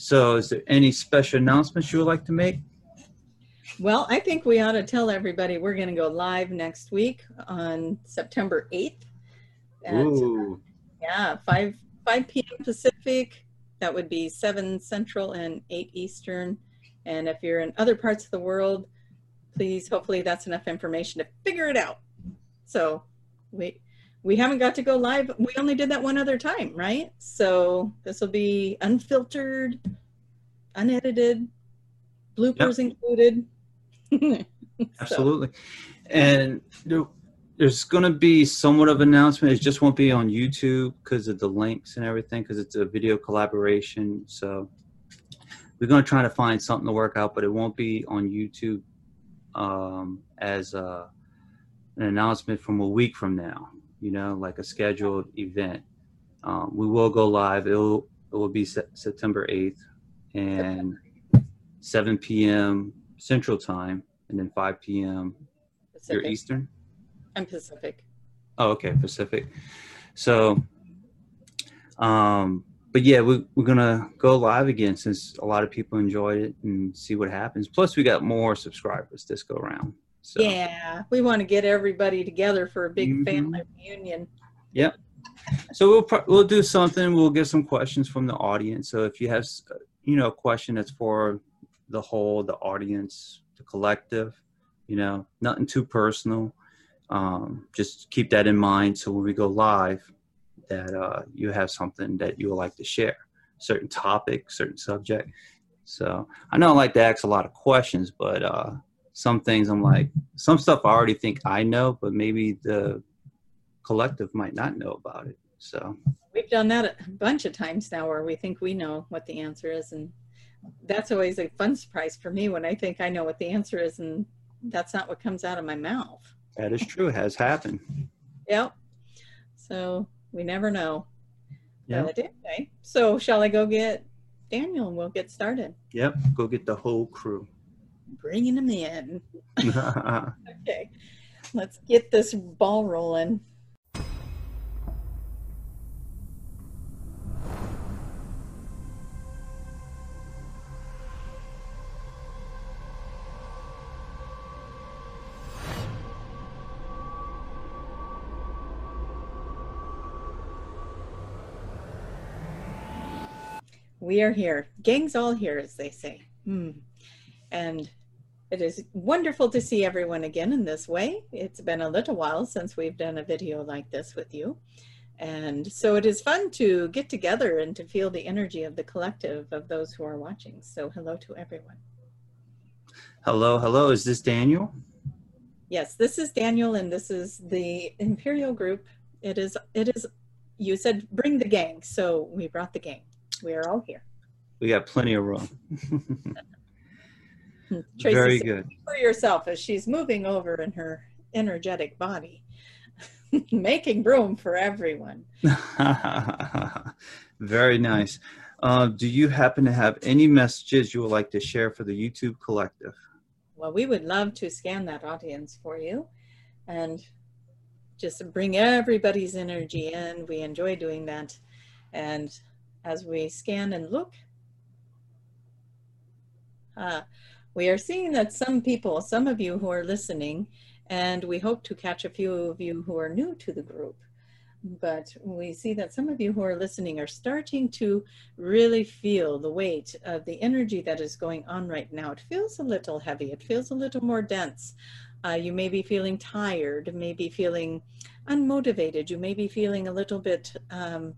So, is there any special announcements you would like to make? Well, I think we ought to tell everybody we're going to go live next week on September 8th. At, Ooh, yeah, 5 5 p.m. Pacific. That would be 7 Central and 8 Eastern. And if you're in other parts of the world, please, hopefully that's enough information to figure it out. So we we haven't got to go live. We only did that one other time, right? So this will be unfiltered, unedited, bloopers included. So, absolutely. And there's going to be somewhat of announcement. It just won't be on YouTube because of the links and everything, because it's a video collaboration. So we're going to try to find something to work out, but it won't be on YouTube um, as a, an announcement from a week from now. You know, like a scheduled event. Um, we will go live. It'll it will be se- September 8th and 7 p.m. Central Time, and then 5 p.m. Your Eastern. I'm Pacific. Oh, okay, Pacific. So, um, but yeah, we, we're gonna go live again since a lot of people enjoyed it and see what happens. Plus, we got more subscribers this go around. So, Yeah, we want to get everybody together for a big Mhm. family reunion. Yep. So we'll pro- we'll do something. We'll get some questions from the audience. So if you have, you know, a question that's for the whole, the audience, the collective, you know, nothing too personal. Um, just keep that in mind. So when we go live, that uh, you have something that you would like to share, certain topic, certain subject. So I know I like to ask a lot of questions, but uh, some things I'm like, some stuff I already think I know, but maybe the collective might not know about it. So We've done that a bunch of times now where we think we know what the answer is. And that's always a fun surprise for me when I think I know what the answer is and that's not what comes out of my mouth. that is true. It has happened. Yep. So we never know. Yeah. Anyway, so shall I go get Daniel and we'll get started? Yep. Go get the whole crew. Bringing them in. Okay. Let's get this ball rolling. We are here. Gang's all here, as they say. Hmm. And it is wonderful to see everyone again in this way. It's been a little while since we've done a video like this with you. And so it is fun to get together and to feel the energy of the collective of those who are watching. So hello to everyone. hello, hello. Is this Daniel? Yes, this is Daniel and this is the Imperial group. It is it is you said bring the gang. So we brought the gang. We are all here. We got plenty of room. Tracy Very good. for yourself as she's moving over in her energetic body, making room for everyone. Very nice. Uh, do you happen to have any messages you would like to share for the YouTube collective? Well, we would love to scan that audience for you and just bring everybody's energy in. We enjoy doing that. And as we scan and look, uh, we are seeing that some people, some of you who are listening, and we hope to catch a few of you who are new to the group. But we see that some of you who are listening are starting to really feel the weight of the energy that is going on right now. It feels a little heavy, it feels a little more dense. Uh, you may be feeling tired, maybe feeling unmotivated, you may be feeling a little bit um,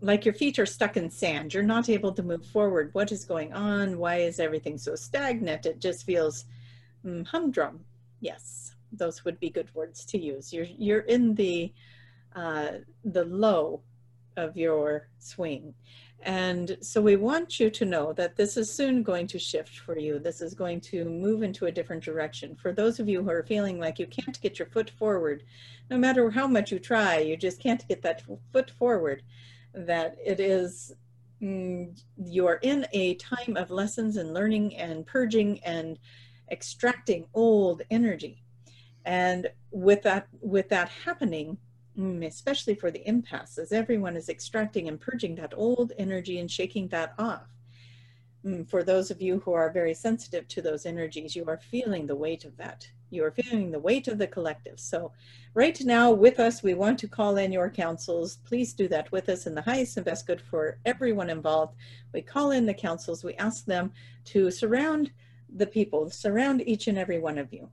like your feet are stuck in sand. You're not able to move forward. What is going on? Why is everything so stagnant? It just feels mm, humdrum. Yes, those would be good words to use. You're you're in the uh, the low of your swing. And so we want you to know that this is soon going to shift for you. This is going to move into a different direction. For those of you who are feeling like you can't get your foot forward, no matter how much you try, you just can't get that foot forward, that it is, mm, you are in a time of lessons and learning and purging and extracting old energy. And with that, with that happening, Mm, especially for the empaths, as everyone is extracting and purging that old energy and shaking that off. mm, for those of you who are very sensitive to those energies, you are feeling the weight of that. You are feeling the weight of the collective. So, right now, with us, we want to call in your councils. Please do that with us in the highest and best good for everyone involved. We call in the councils, we ask them to surround the people, surround each and every one of you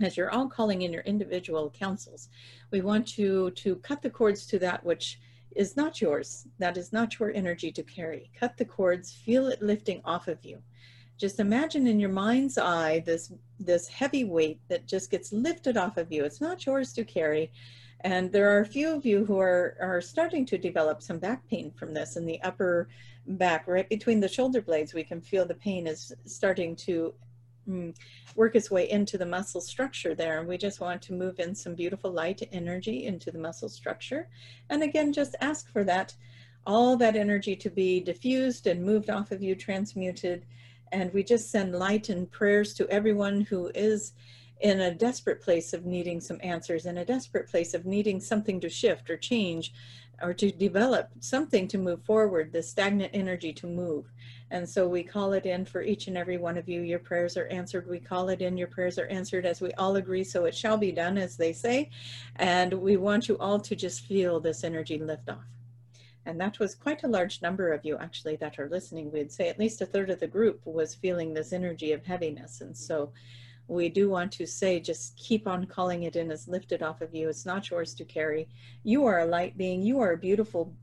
as you're all calling in your individual councils, we want you to cut the cords to that which is not yours. That is not your energy to carry. Cut the cords, feel it lifting off of you. Just imagine in your mind's eye this this heavy weight that just gets lifted off of you. It's not yours to carry. And there are a few of you who are, are starting to develop some back pain from this in the upper back, right between the shoulder blades. We can feel the pain is starting to Mm, work its way into the muscle structure there. And we just want to move in some beautiful light energy into the muscle structure. And again, just ask for that, all that energy to be diffused and moved off of you, transmuted. And we just send light and prayers to everyone who is in a desperate place of needing some answers, in a desperate place of needing something to shift or change or to develop something to move forward, the stagnant energy to move. And so we call it in for each and every one of you. Your prayers are answered. We call it in. Your prayers are answered as we all agree. So it shall be done, as they say. And we want you all to just feel this energy lift off. And that was quite a large number of you actually that are listening. We'd say at least a third of the group was feeling this energy of heaviness. And so we do want to say just keep on calling it in as lifted off of you. It's not yours to carry. You are a light being. You are a beautiful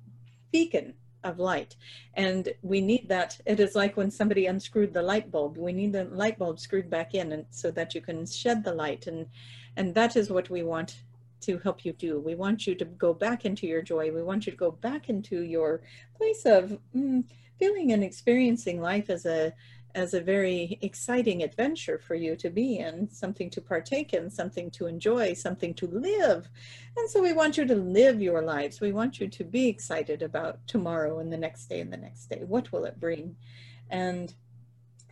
beacon of light. And we need that. It is like when somebody unscrewed the light bulb. We need the light bulb screwed back in and so that you can shed the light. And and that is what we want to help you do. We want you to go back into your joy. We want you to go back into your place of mm, feeling and experiencing life as a as a very exciting adventure for you to be in, something to partake in, something to enjoy, something to live. And so we want you to live your lives. We want you to be excited about tomorrow and the next day and the next day. What will it bring? And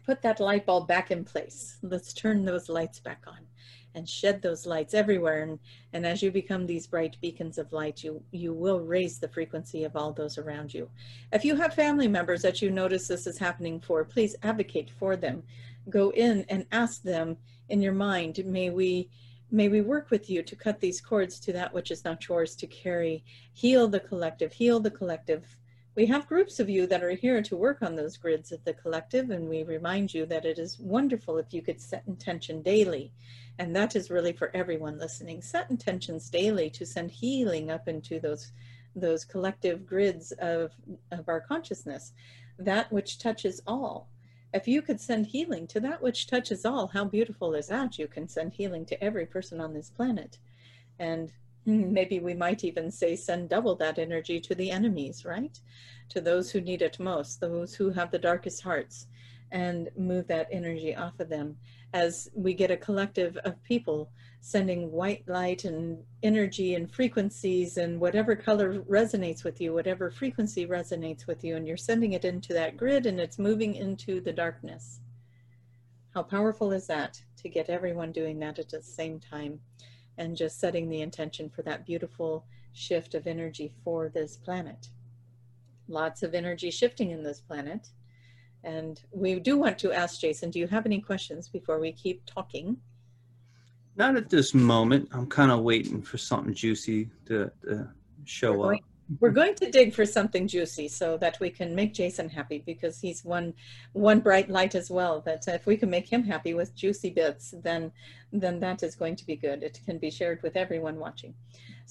put that light bulb back in place. Let's turn those lights back on and shed those lights everywhere. And, and as you become these bright beacons of light, you, you will raise the frequency of all those around you. If you have family members that you notice this is happening for, please advocate for them. Go in and ask them in your mind, may we may we work with you to cut these cords to that which is not yours to carry. Heal the collective, heal the collective, we have groups of you that are here to work on those grids of the collective, and we remind you that it is wonderful if you could set intention daily. And that is really for everyone listening. Set intentions daily to send healing up into those those collective grids of, of our consciousness, that which touches all. If you could send healing to that which touches all, how beautiful is that? You can send healing to every person on this planet. And maybe we might even say send double that energy to the enemies, right? To those who need it most, those who have the darkest hearts, and move that energy off of them as we get a collective of people sending white light and energy and frequencies and whatever color resonates with you, whatever frequency resonates with you, and you're sending it into that grid and it's moving into the darkness. How powerful is that to get everyone doing that at the same time? and just setting the intention for that beautiful shift of energy for this planet. Lots of energy shifting in this planet. And we do want to ask Jason, do you have any questions before we keep talking? Not at this moment. I'm kind of waiting for something juicy to, to show we're up. we're going to dig for something juicy so that we can make Jason happy because he's one one bright light as well. That if we can make him happy with juicy bits, then then that is going to be good. It can be shared with everyone watching.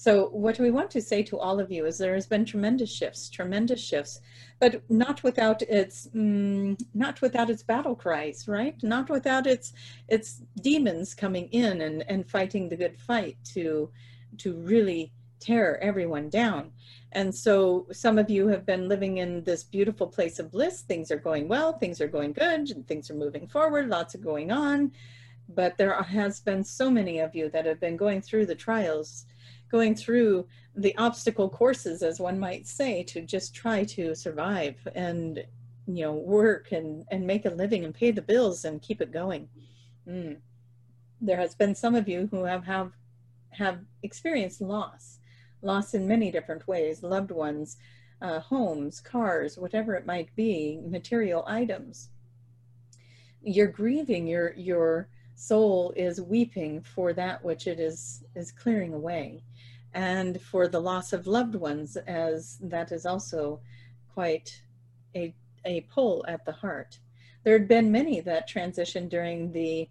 So what we want to say to all of you is there has been tremendous shifts, tremendous shifts, but not without its mm, not without its battle cries, right? Not without its its demons coming in and and fighting the good fight to to really tear everyone down. And so some of you have been living in this beautiful place of bliss. Things are going well, things are going good, and things are moving forward, lots of going on but there has been so many of you that have been going through the trials, going through the obstacle courses, as one might say, to just try to survive and you know work and and make a living and pay the bills and keep it going. Mm. There has been some of you who have have have experienced loss, loss in many different ways, loved ones, uh, homes, cars, whatever it might be, material items. You're grieving, your, your soul is weeping for that which it is, is clearing away. And for the loss of loved ones, as that is also quite a, a pull at the heart. There had been many that transitioned during the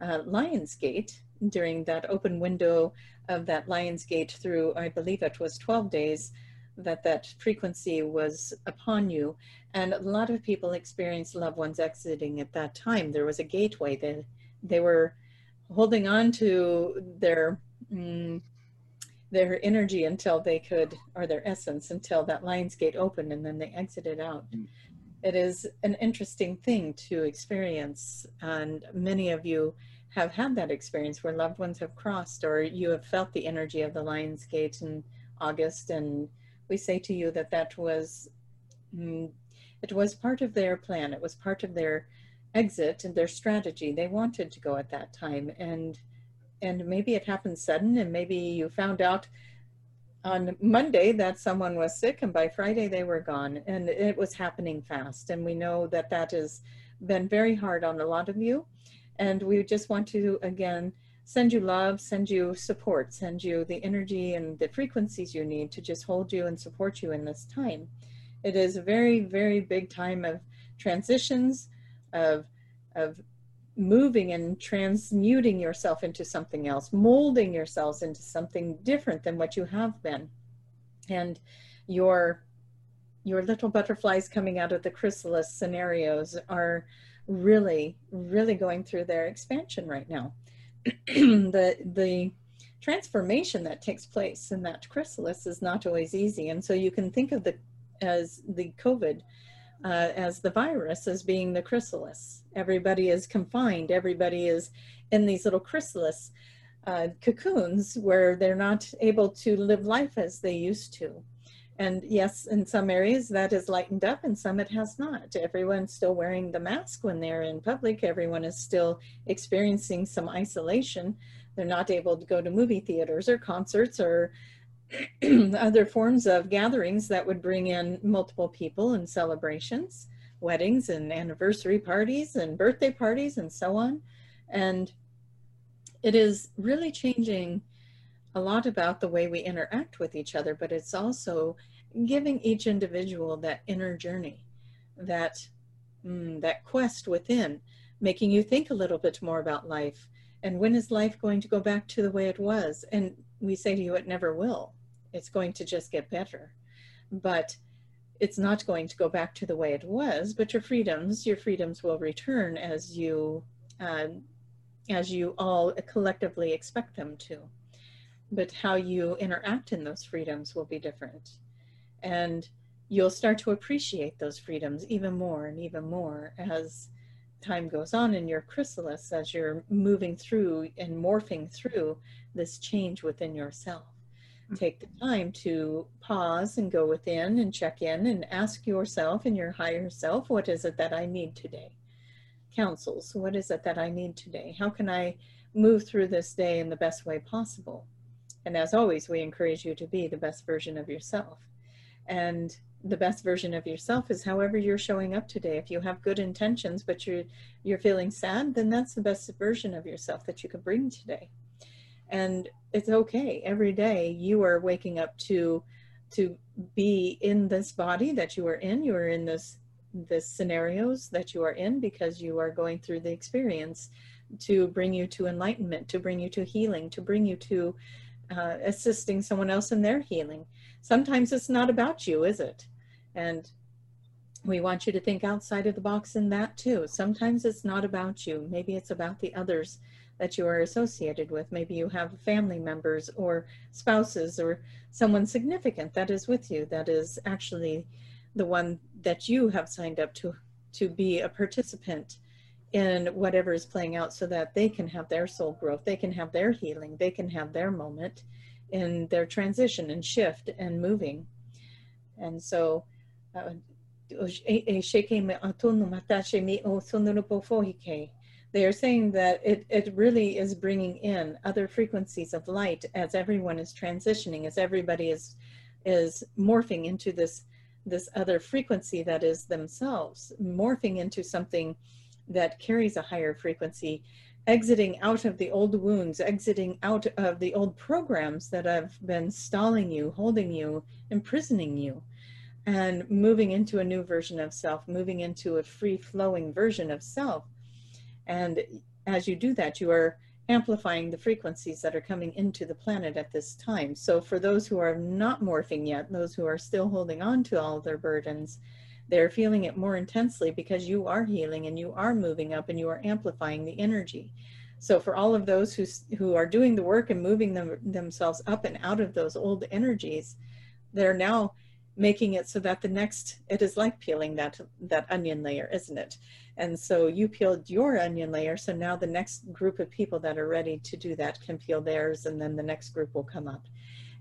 uh, Lionsgate, during that open window of that Lionsgate through, I believe it was 12 days, that that frequency was upon you. And a lot of people experienced loved ones exiting at that time. There was a gateway that they were holding on to their mm, their energy until they could, or their essence until that lion's gate opened and then they exited out. Mm. It is an interesting thing to experience, and many of you have had that experience where loved ones have crossed, or you have felt the energy of the lion's gate in August, and we say to you that that was mm, it was part of their plan. It was part of their exit and their strategy. They wanted to go at that time, and and maybe it happened sudden, and maybe you found out on Monday that someone was sick, and by Friday they were gone, and it was happening fast. And we know that that has been very hard on a lot of you, and we just want to again send you love, send you support, send you the energy and the frequencies you need to just hold you and support you in this time. It is a very, very big time of transitions, of, of moving and transmuting yourself into something else, molding yourselves into something different than what you have been. And your your little butterflies coming out of the chrysalis scenarios are really, really going through their expansion right now. the the transformation that takes place in that chrysalis is not always easy, and so you can think of the as the COVID uh, as the virus as being the chrysalis. Everybody is confined. Everybody is in these little chrysalis uh, cocoons where they're not able to live life as they used to. And yes, in some areas that is lightened up, and some it has not. Everyone's still wearing the mask when they're in public. Everyone is still experiencing some isolation. They're not able to go to movie theaters or concerts or other forms of gatherings that would bring in multiple people and celebrations, weddings and anniversary parties and birthday parties and so on. And it is really changing a lot about the way we interact with each other, but it's also giving each individual that inner journey, that mm, that quest within, making you think a little bit more about life. And when is life going to go back to the way it was? And we say to you, it never will. It's going to just get better. But it's not going to go back to the way it was, but your freedoms, your freedoms will return as you, uh, as you all collectively expect them to but how you interact in those freedoms will be different. And you'll start to appreciate those freedoms even more and even more as time goes on in your chrysalis, as you're moving through and morphing through this change within yourself. Take the time to pause and go within and check in and ask yourself and your higher self, what is it that I need today? Councils, what is it that I need today? How can I move through this day in the best way possible? And as always, we encourage you to be the best version of yourself. And the best version of yourself is however you're showing up today. If you have good intentions, but you're you're feeling sad, then that's the best version of yourself that you can bring today. And it's okay. Every day you are waking up to to be in this body that you are in. You are in this this scenarios that you are in because you are going through the experience to bring you to enlightenment, to bring you to healing, to bring you to uh, assisting someone else in their healing. Sometimes it's not about you, is it? And we want you to think outside of the box in that too. Sometimes it's not about you. Maybe it's about the others that you are associated with. Maybe you have family members or spouses or someone significant that is with you that is actually the one that you have signed up to to be a participant in whatever is playing out so that they can have their soul growth, they can have their healing, they can have their moment in their transition and shift and moving. And so, uh, they are saying that it, it really is bringing in other frequencies of light as everyone is transitioning, as everybody is is morphing into this this other frequency that is themselves morphing into something that carries a higher frequency exiting out of the old wounds exiting out of the old programs that have been stalling you holding you imprisoning you and moving into a new version of self moving into a free flowing version of self and as you do that you are amplifying the frequencies that are coming into the planet at this time. So for those who are not morphing yet, those who are still holding on to all their burdens, they're feeling it more intensely because you are healing and you are moving up and you are amplifying the energy. So for all of those who who are doing the work and moving them themselves up and out of those old energies, they're now making it so that the next it is like peeling that that onion layer isn't it? And so you peeled your onion layer so now the next group of people that are ready to do that can peel theirs and then the next group will come up.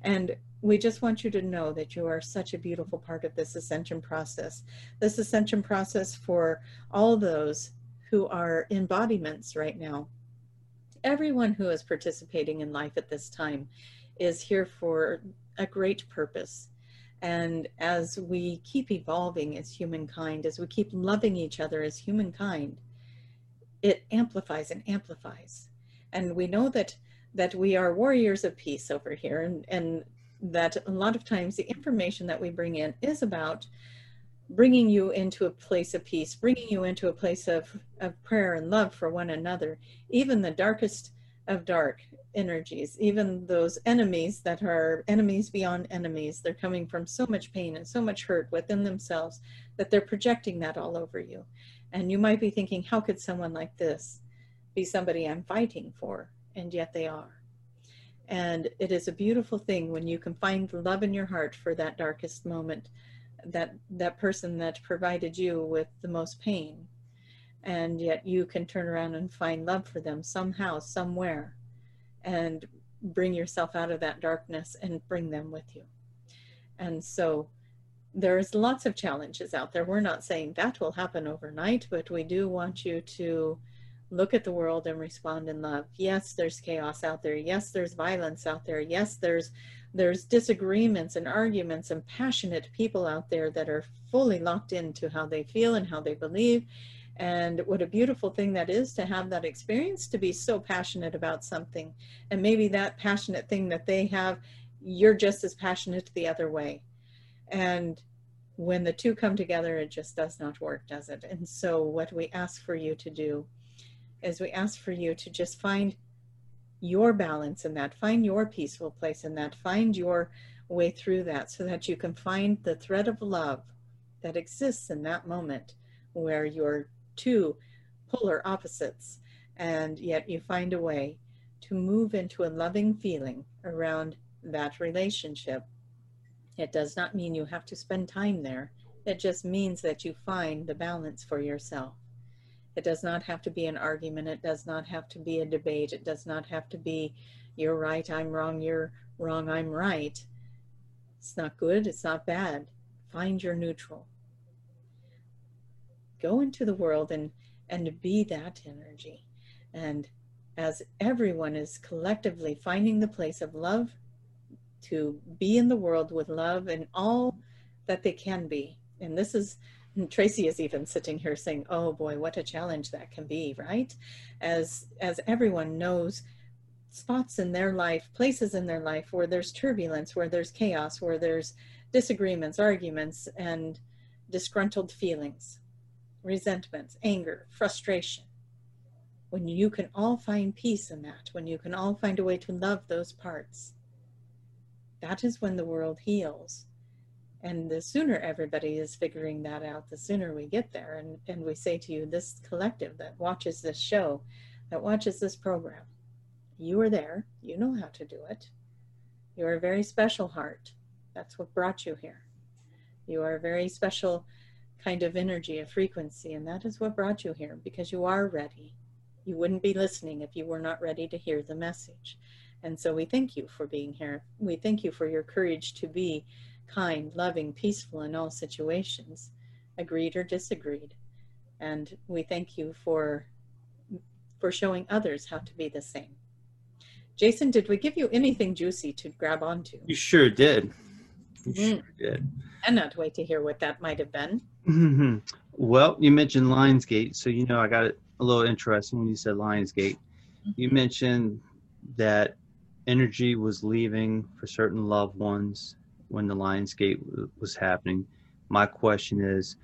And we just want you to know that you are such a beautiful part of this ascension process. This ascension process for all those who are embodiments right now. Everyone who is participating in life at this time is here for a great purpose and as we keep evolving as humankind, as we keep loving each other as humankind, it amplifies and amplifies. And we know that that we are warriors of peace over here and, and that a lot of times the information that we bring in is about bringing you into a place of peace, bringing you into a place of, of prayer and love for one another. Even the darkest of dark energies, even those enemies that are enemies beyond enemies. They're coming from so much pain and so much hurt within themselves that they're projecting that all over you. And you might be thinking, how could someone like this be somebody I'm fighting for? And yet they are. And it is a beautiful thing when you can find love in your heart for that darkest moment, that that person that provided you with the most pain and yet you can turn around and find love for them somehow, somewhere, and bring yourself out of that darkness and bring them with you. And so there's lots of challenges out there. We're not saying that will happen overnight, but we do want you to look at the world and respond in love. Yes, there's chaos out there. Yes, there's violence out there. Yes, there's there's disagreements and arguments and passionate people out there that are fully locked into how they feel and how they believe and what a beautiful thing that is to have that experience to be so passionate about something. And maybe that passionate thing that they have you're just as passionate the other way. And when the two come together it just does not work does it? And so what we ask for you to do is we ask for you to just find your balance in that find your peaceful place in that find your way through that so that you can find the thread of love that exists in that moment where you're two polar opposites, and yet you find a way to move into a loving feeling around that relationship. It does not mean you have to spend time there. It just means that you find the balance for yourself. It does not have to be an argument. It does not have to be a debate. It does not have to be, you're right, I'm wrong, you're wrong, I'm right. It's not good, it's not bad. Find your neutral go into the world and and be that energy. And as everyone is collectively finding the place of love to be in the world with love and all that they can be. And this is and tracy is even sitting here saying oh boy what a challenge that can be right? As as everyone knows spots in their life places in their life where there's turbulence where there's chaos where there's disagreements arguments and disgruntled feelings resentments, anger, frustration. When you can all find peace in that, when you can all find a way to love those parts, that is when the world heals. And the sooner everybody is figuring that out, the sooner we get there. And, and we say to you, this collective that watches this show, that watches this program, you are there, you know how to do it. You are a very special heart. That's what brought you here. You are a very special kind of energy, a frequency, and that is what brought you here because you are ready. You wouldn't be listening if you were not ready to hear the message. And so we thank you for being here. We thank you for your courage to be kind, loving, peaceful in all situations, agreed or disagreed. And we thank you for for showing others how to be the same. Jason, did we give you anything juicy to grab onto? You sure did. You Mm. sure did. Cannot wait to hear what that might have been. Mhm. Well, you mentioned Lionsgate, so you know I got it a little interesting when you said Lionsgate. You mentioned that energy was leaving for certain loved ones when the Lionsgate w- was happening. My question is: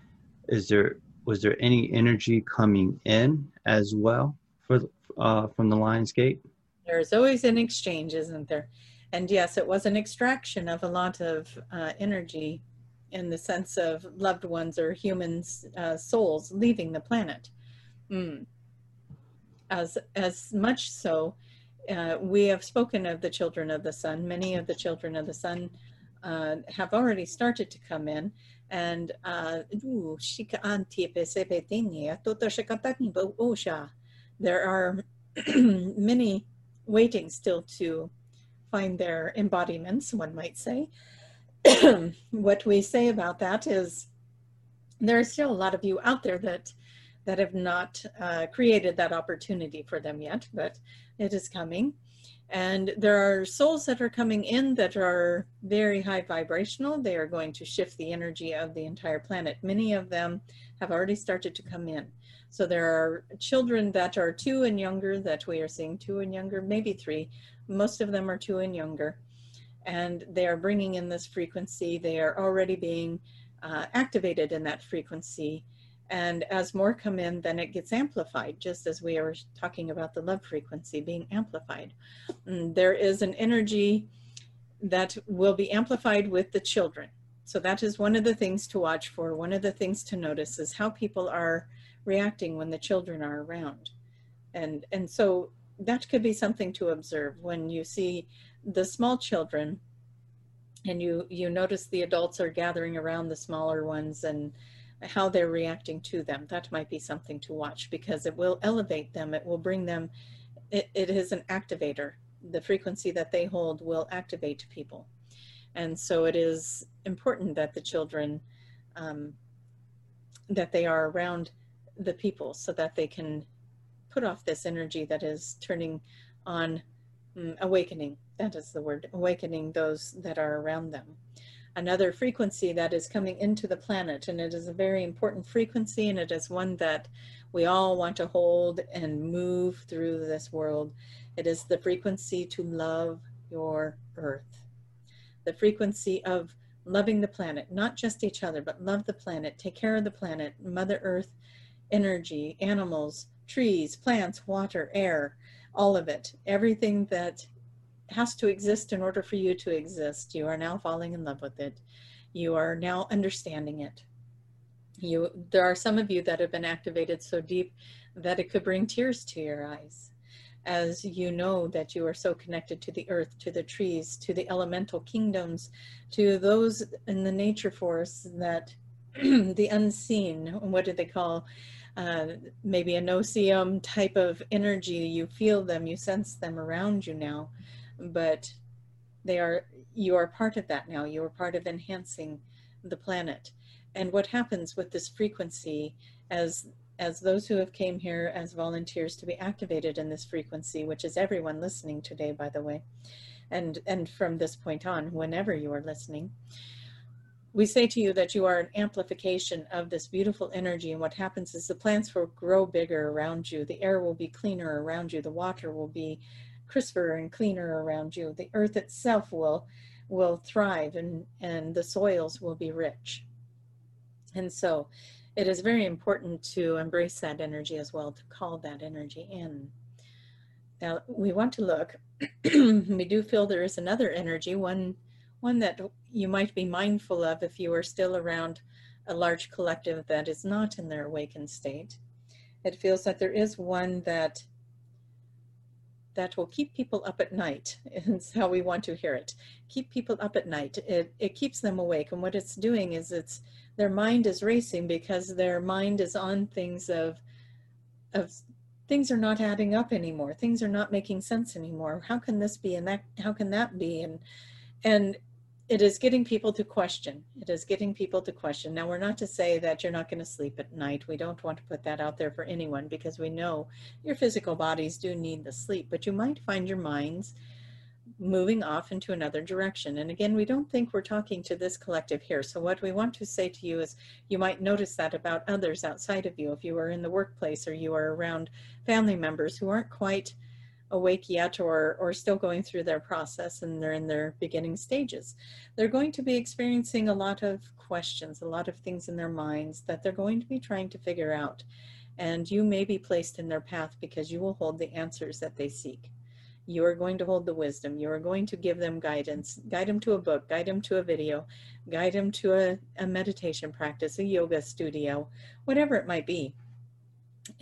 Is there was there any energy coming in as well for uh, from the Lionsgate? There's always an exchange, isn't there? And yes, it was an extraction of a lot of uh, energy in the sense of loved ones or humans' uh, souls leaving the planet. Mm. As as much so, uh, we have spoken of the children of the sun. Many of the children of the sun uh, have already started to come in, and uh, there are many waiting still to find their embodiments, one might say. what we say about that is there are still a lot of you out there that that have not uh, created that opportunity for them yet, but it is coming. And there are souls that are coming in that are very high vibrational. They are going to shift the energy of the entire planet. Many of them have already started to come in. So there are children that are two and younger that we are seeing, two and younger, maybe three. Most of them are two and younger. And they are bringing in this frequency. They are already being uh, activated in that frequency. And as more come in, then it gets amplified, just as we are talking about the love frequency being amplified. Mm, There is an energy that will be amplified with the children. So that is one of the things to watch for. One of the things to notice is how people are reacting when the children are around. And, and so that could be something to observe when you see the small children and you, you notice the adults are gathering around the smaller ones and how they're reacting to them. That might be something to watch because it will elevate them. It will bring them, it, it is an activator. The frequency that they hold will activate people. And so it is important that the children, um, that they are around the people so that they can put off this energy that is turning on mm, awakening. That is the word, awakening those that are around them. Another frequency that is coming into the planet, and it is a very important frequency, and it is one that we all want to hold and move through this world. It is the frequency to love your earth, the frequency of loving the planet, not just each other, but love the planet, take care of the planet, Mother Earth, energy, animals, trees, plants, water, air, all of it, everything that has to exist in order for you to exist. You are now falling in love with it. You are now understanding it. You, there are some of you that have been activated so deep that it could bring tears to your eyes as you know that you are so connected to the earth, to the trees, to the elemental kingdoms, to those in the nature force that the unseen, what do they call, uh, maybe a no-seum type of energy. You feel them, you sense them around you now, but they are, you are part of that now. You are part of enhancing the planet. And what happens with this frequency as as those who have came here as volunteers to be activated in this frequency, which is everyone listening today, by the way, and and from this point on, whenever you are listening, we say to you that you are an amplification of this beautiful energy. And what happens is the plants will grow bigger around you, the air will be cleaner around you, the water will be crisper and cleaner around you, the earth itself will will thrive and and the soils will be rich. And so it is very important to embrace that energy as well, to call that energy in. Now we want to look, we do feel there is another energy, one, one that you might be mindful of if you are still around a large collective that is not in their awakened state. It feels that there is one that that will keep people up at night. It's how we want to hear it. Keep people up at night. It, it keeps them awake. And what it's doing is it's their mind is racing because their mind is on things of of things are not adding up anymore things are not making sense anymore how can this be and that how can that be and and it is getting people to question it is getting people to question now we're not to say that you're not going to sleep at night we don't want to put that out there for anyone because we know your physical bodies do need the sleep but you might find your minds moving off into another direction. And again, we don't think we're talking to this collective here. So, what we want to say to you is you might notice that about others outside of you. If you are in the workplace or you are around family members who aren't quite awake yet or, or still going through their process and they're in their beginning stages, they're going to be experiencing a lot of questions, a lot of things in their minds that they're going to be trying to figure out. And you may be placed in their path because you will hold the answers that they seek. You are going to hold the wisdom. You are going to give them guidance. Guide them to a book. Guide them to a video. Guide them to a, a meditation practice a yoga studio whatever it might be.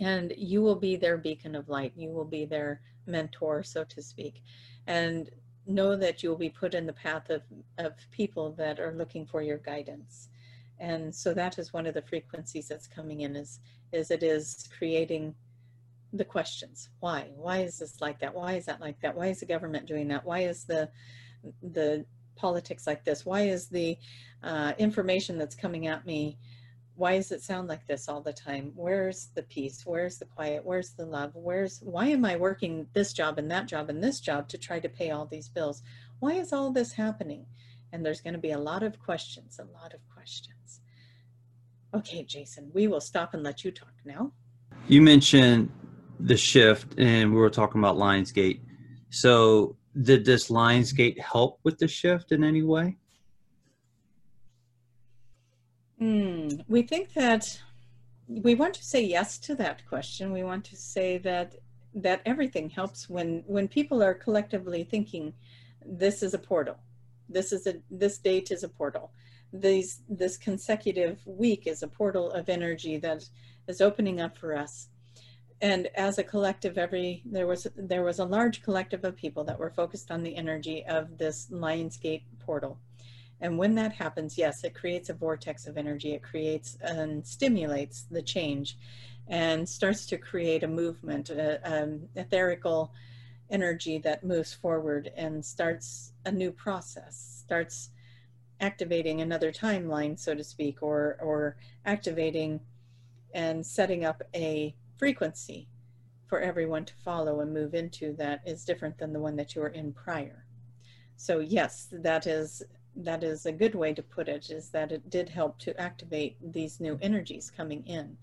And you will be their beacon of light. You will be their mentor so to speak and know that you will be put in the path of, of people that are looking for your guidance. And so that is one of the frequencies that's coming in is is it is creating the questions. Why? Why is this like that? Why is that like that? Why is the government doing that? Why is the the politics like this? Why is the uh, information that's coming at me why does it sound like this all the time? Where's the peace? Where's the quiet? Where's the love? Where's why am i working this job and that job and this job to try to pay all these bills? Why is all this happening? And there's going to be a lot of questions a lot of questions. Okay jason we will stop and let you talk now. You mentioned the shift and we were talking about Lionsgate. So did this Lionsgate help with the shift in any way? Mm, we think that we want to say yes to that question. We want to say that that everything helps when when people are collectively thinking this is a portal. This is a this date is a portal. These this consecutive week is a portal of energy that is opening up for us and as a collective every there was there was a large collective of people that were focused on the energy of this lionsgate portal and when that happens yes it creates a vortex of energy it creates and stimulates the change and starts to create a movement a, a etherical energy that moves forward and starts a new process starts activating another timeline so to speak or or activating and setting up a frequency for everyone to follow and move into that is different than the one that you were in prior. So yes, that is that is a good way to put it is that it did help to activate these new energies coming in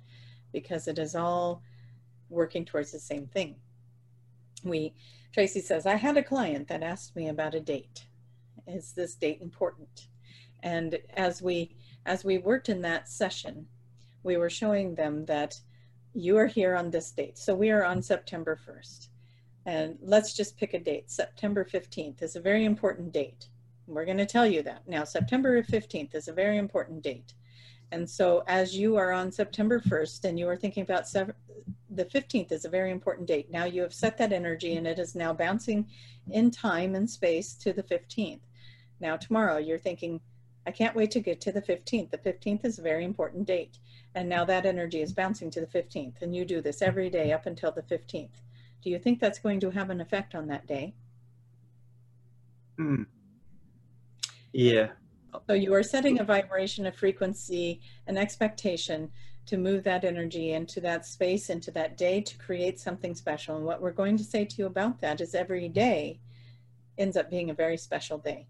because it is all working towards the same thing. We Tracy says, I had a client that asked me about a date. Is this date important? And as we as we worked in that session, we were showing them that you are here on this date. So we are on September 1st. And let's just pick a date. September 15th is a very important date. We're going to tell you that. Now, September 15th is a very important date. And so as you are on September 1st and you are thinking about the 15th is a very important date. Now you have set that energy and it is now bouncing in time and space to the 15th. Now tomorrow you're thinking, I can't wait to get to the 15th. The 15th is a very important date. And now that energy is bouncing to the 15th. And you do this every day up until the 15th. Do you think that's going to have an effect on that day? Hmm. Yeah. So you are setting a vibration, a frequency, an expectation to move that energy into that space, into that day to create something special. And what we're going to say to you about that is every day ends up being a very special day,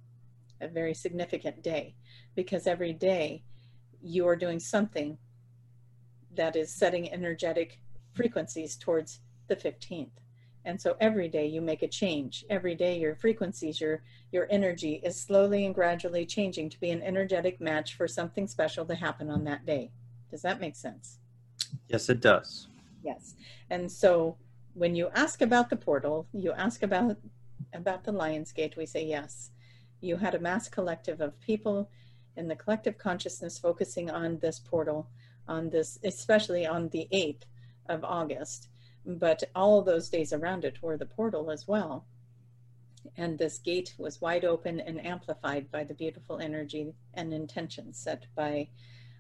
a very significant day, because every day you are doing something that is setting energetic frequencies towards the 15th. And so every day you make a change. Every day your frequencies, your your energy is slowly and gradually changing to be an energetic match for something special to happen on that day. Does that make sense? Yes, it does. Yes. And so when you ask about the portal, you ask about about the Lion's Gate, we say yes. You had a mass collective of people in the collective consciousness focusing on this portal on this, especially on the 8th of August. But all of those days around it were the portal as well. And this gate was wide open and amplified by the beautiful energy and intention set by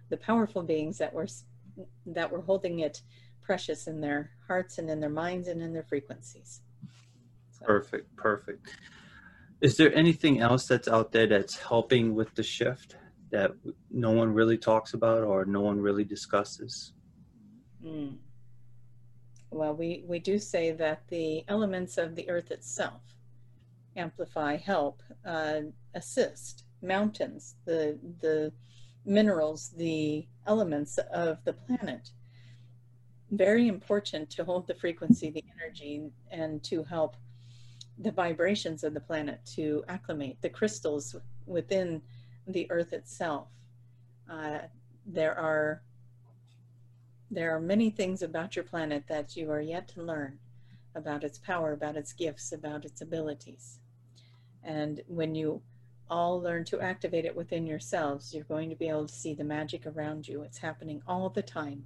the powerful beings that were that were holding it precious in their hearts and in their minds and in their frequencies. So. Perfect, perfect. Is there anything else that's out there that's helping with the shift? that no one really talks about or no one really discusses? Mm. Well, we, we do say that the elements of the earth itself amplify, help, uh, assist mountains, the the minerals, the elements of the planet. Very important to hold the frequency, the energy, and to help the vibrations of the planet to acclimate the crystals within the earth itself. Uh, there are there are many things about your planet that you are yet to learn about its power, about its gifts, about its abilities. And when you all learn to activate it within yourselves, you're going to be able to see the magic around you. It's happening all the time.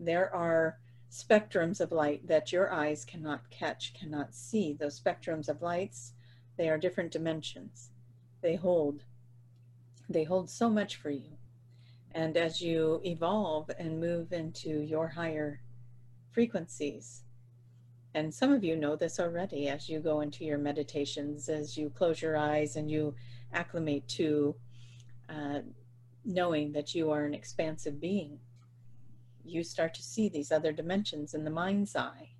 There are spectrums of light that your eyes cannot catch, cannot see. Those spectrums of lights, they are different dimensions. They hold, they hold so much for you. And as you evolve and move into your higher frequencies, and some of you know this already as you go into your meditations, as you close your eyes and you acclimate to uh, knowing that you are an expansive being. You start to see these other dimensions in the mind's eye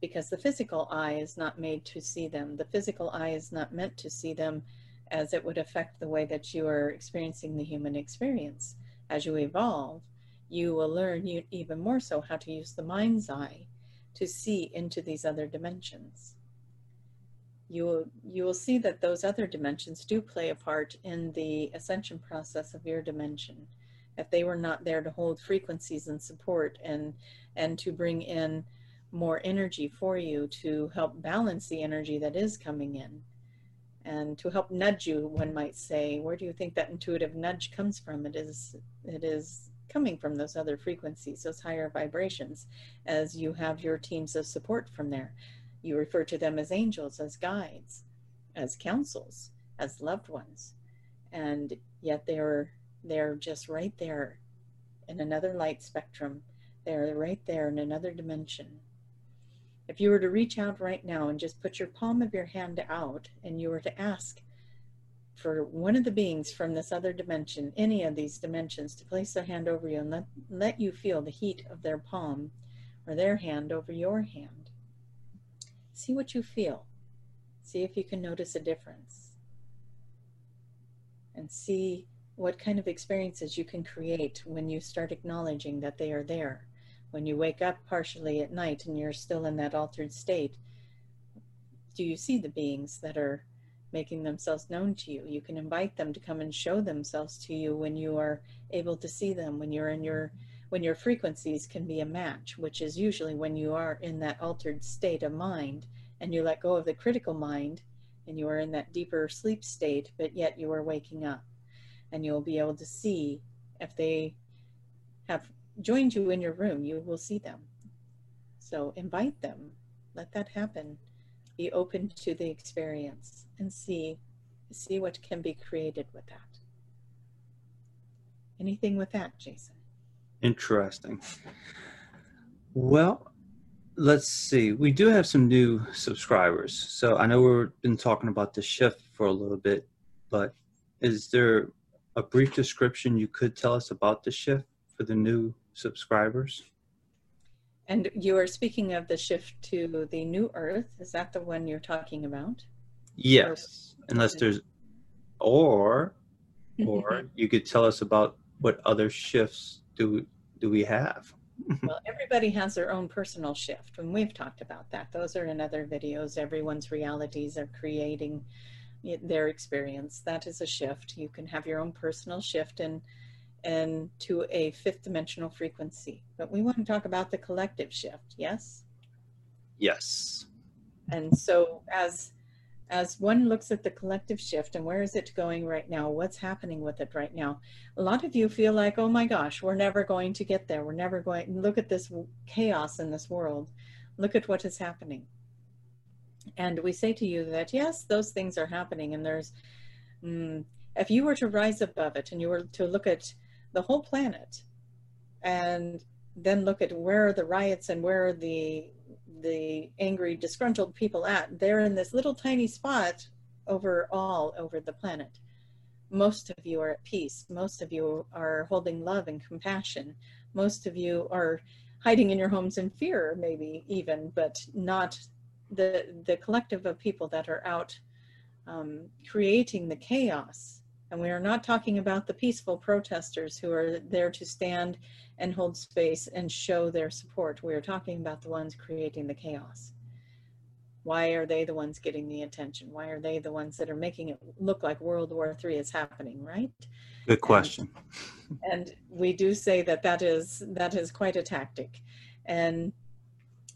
because the physical eye is not made to see them. The physical eye is not meant to see them as it would affect the way that you are experiencing the human experience. As you evolve, you will learn even more so how to use the mind's eye to see into these other dimensions. You will, you will see that those other dimensions do play a part in the ascension process of your dimension. If they were not there to hold frequencies and support and, and to bring in more energy for you to help balance the energy that is coming in and to help nudge you one might say where do you think that intuitive nudge comes from it is it is coming from those other frequencies, those higher vibrations, as you have your teams of support from there. You refer to them as angels, as guides, as councils, as loved ones. And yet they're they're just right there in another light spectrum. They're right there in another dimension. If you were to reach out right now and just put your palm of your hand out and you were to ask for one of the beings from this other dimension, any of these dimensions, to place their hand over you and let, let you feel the heat of their palm or their hand over your hand. See what you feel. See if you can notice a difference. And see what kind of experiences you can create when you start acknowledging that they are there. When you wake up partially at night and you're still in that altered state, do you see the beings that are making themselves known to you. You can invite them to come and show themselves to you when you are able to see them, when you're in your when your frequencies can be a match, which is usually when you are in that altered state of mind and you let go of the critical mind and you are in that deeper sleep state, but yet you are waking up. And you'll be able to see if they have joined you in your room, you will see them. So invite them, let that happen. Be open to the experience and see see what can be created with that. Anything with that jason? Interesting. Well let's see. We do have some new subscribers. So i know we've been talking about the shift for a little bit but is there a brief description you could tell us about the shift for the new subscribers and you are speaking of the shift to the new Earth. Is that the one you're talking about? Yes, or, unless there's, or, or you could tell us about what other shifts do do we have? well, everybody has their own personal shift, and we've talked about that. Those are in other videos. Everyone's realities are creating their experience. That is a shift. You can have your own personal shift, and and to a fifth dimensional frequency. But we want to talk about the collective shift, yes? Yes. And so as as one looks at the collective shift and where is it going right now? What's happening with it right now? A lot of you feel like, oh my gosh, we're never going to get there. We're never going look at this chaos in this world. Look at what is happening. And we say to you that yes, those things are happening and there's mm, if you were to rise above it and you were to look at the whole planet and then look at where are the riots and where are the the angry disgruntled people at. They're in this little tiny spot over all over the planet. Most of you are at peace. Most of you are holding love and compassion. Most of you are hiding in your homes in fear maybe even but not the the collective of people that are out um, creating the chaos. And we are not talking about the peaceful protesters who are there to stand and hold space and show their support. We are talking about the ones creating the chaos. Why are they the ones getting the attention? Why are they the ones that are making it look like World War III is happening, right? Good question. And, and we do say that that is that is quite a tactic. And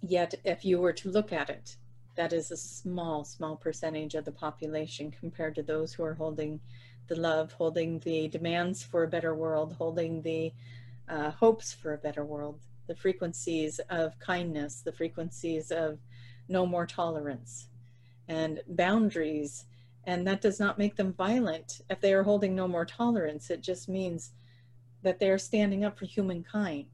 yet, if you were to look at it, that is a small, small percentage of the population compared to those who are holding the love, holding the demands for a better world, holding the uh, hopes for a better world, the frequencies of kindness, the frequencies of no more tolerance and boundaries. And that does not make them violent. If they are holding no more tolerance, it just means that they are standing up for humankind.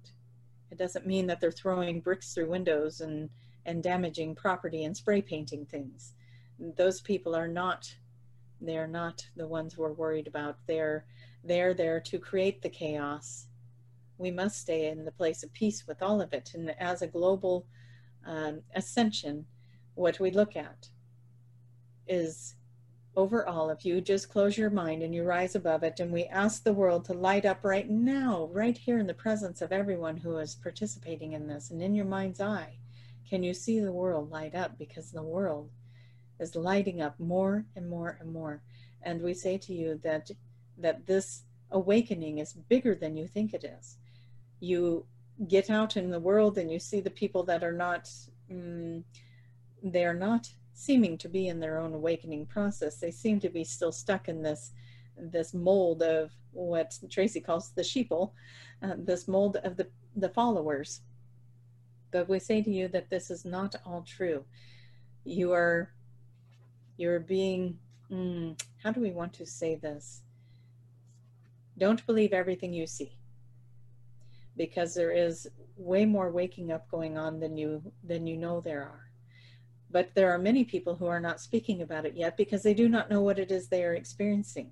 It doesn't mean that they're throwing bricks through windows and, and damaging property and spray painting things. Those people are not they're not the ones we're worried about. They're they're there to create the chaos. We must stay in the place of peace with all of it. And as a global um, ascension, what we look at is overall, if you just close your mind and you rise above it, and we ask the world to light up right now, right here in the presence of everyone who is participating in this, and in your mind's eye, can you see the world light up? Because the world is lighting up more and more and more. And we say to you that that this awakening is bigger than you think it is. You get out in the world and you see the people that are not um, they are not seeming to be in their own awakening process. They seem to be still stuck in this this mold of what Tracy calls the sheeple, uh, this mold of the, the followers. But we say to you that this is not all true. You are you're being, mm, how do we want to say this? Don't believe everything you see. Because there is way more waking up going on than you than you know there are. But there are many people who are not speaking about it yet because they do not know what it is they are experiencing.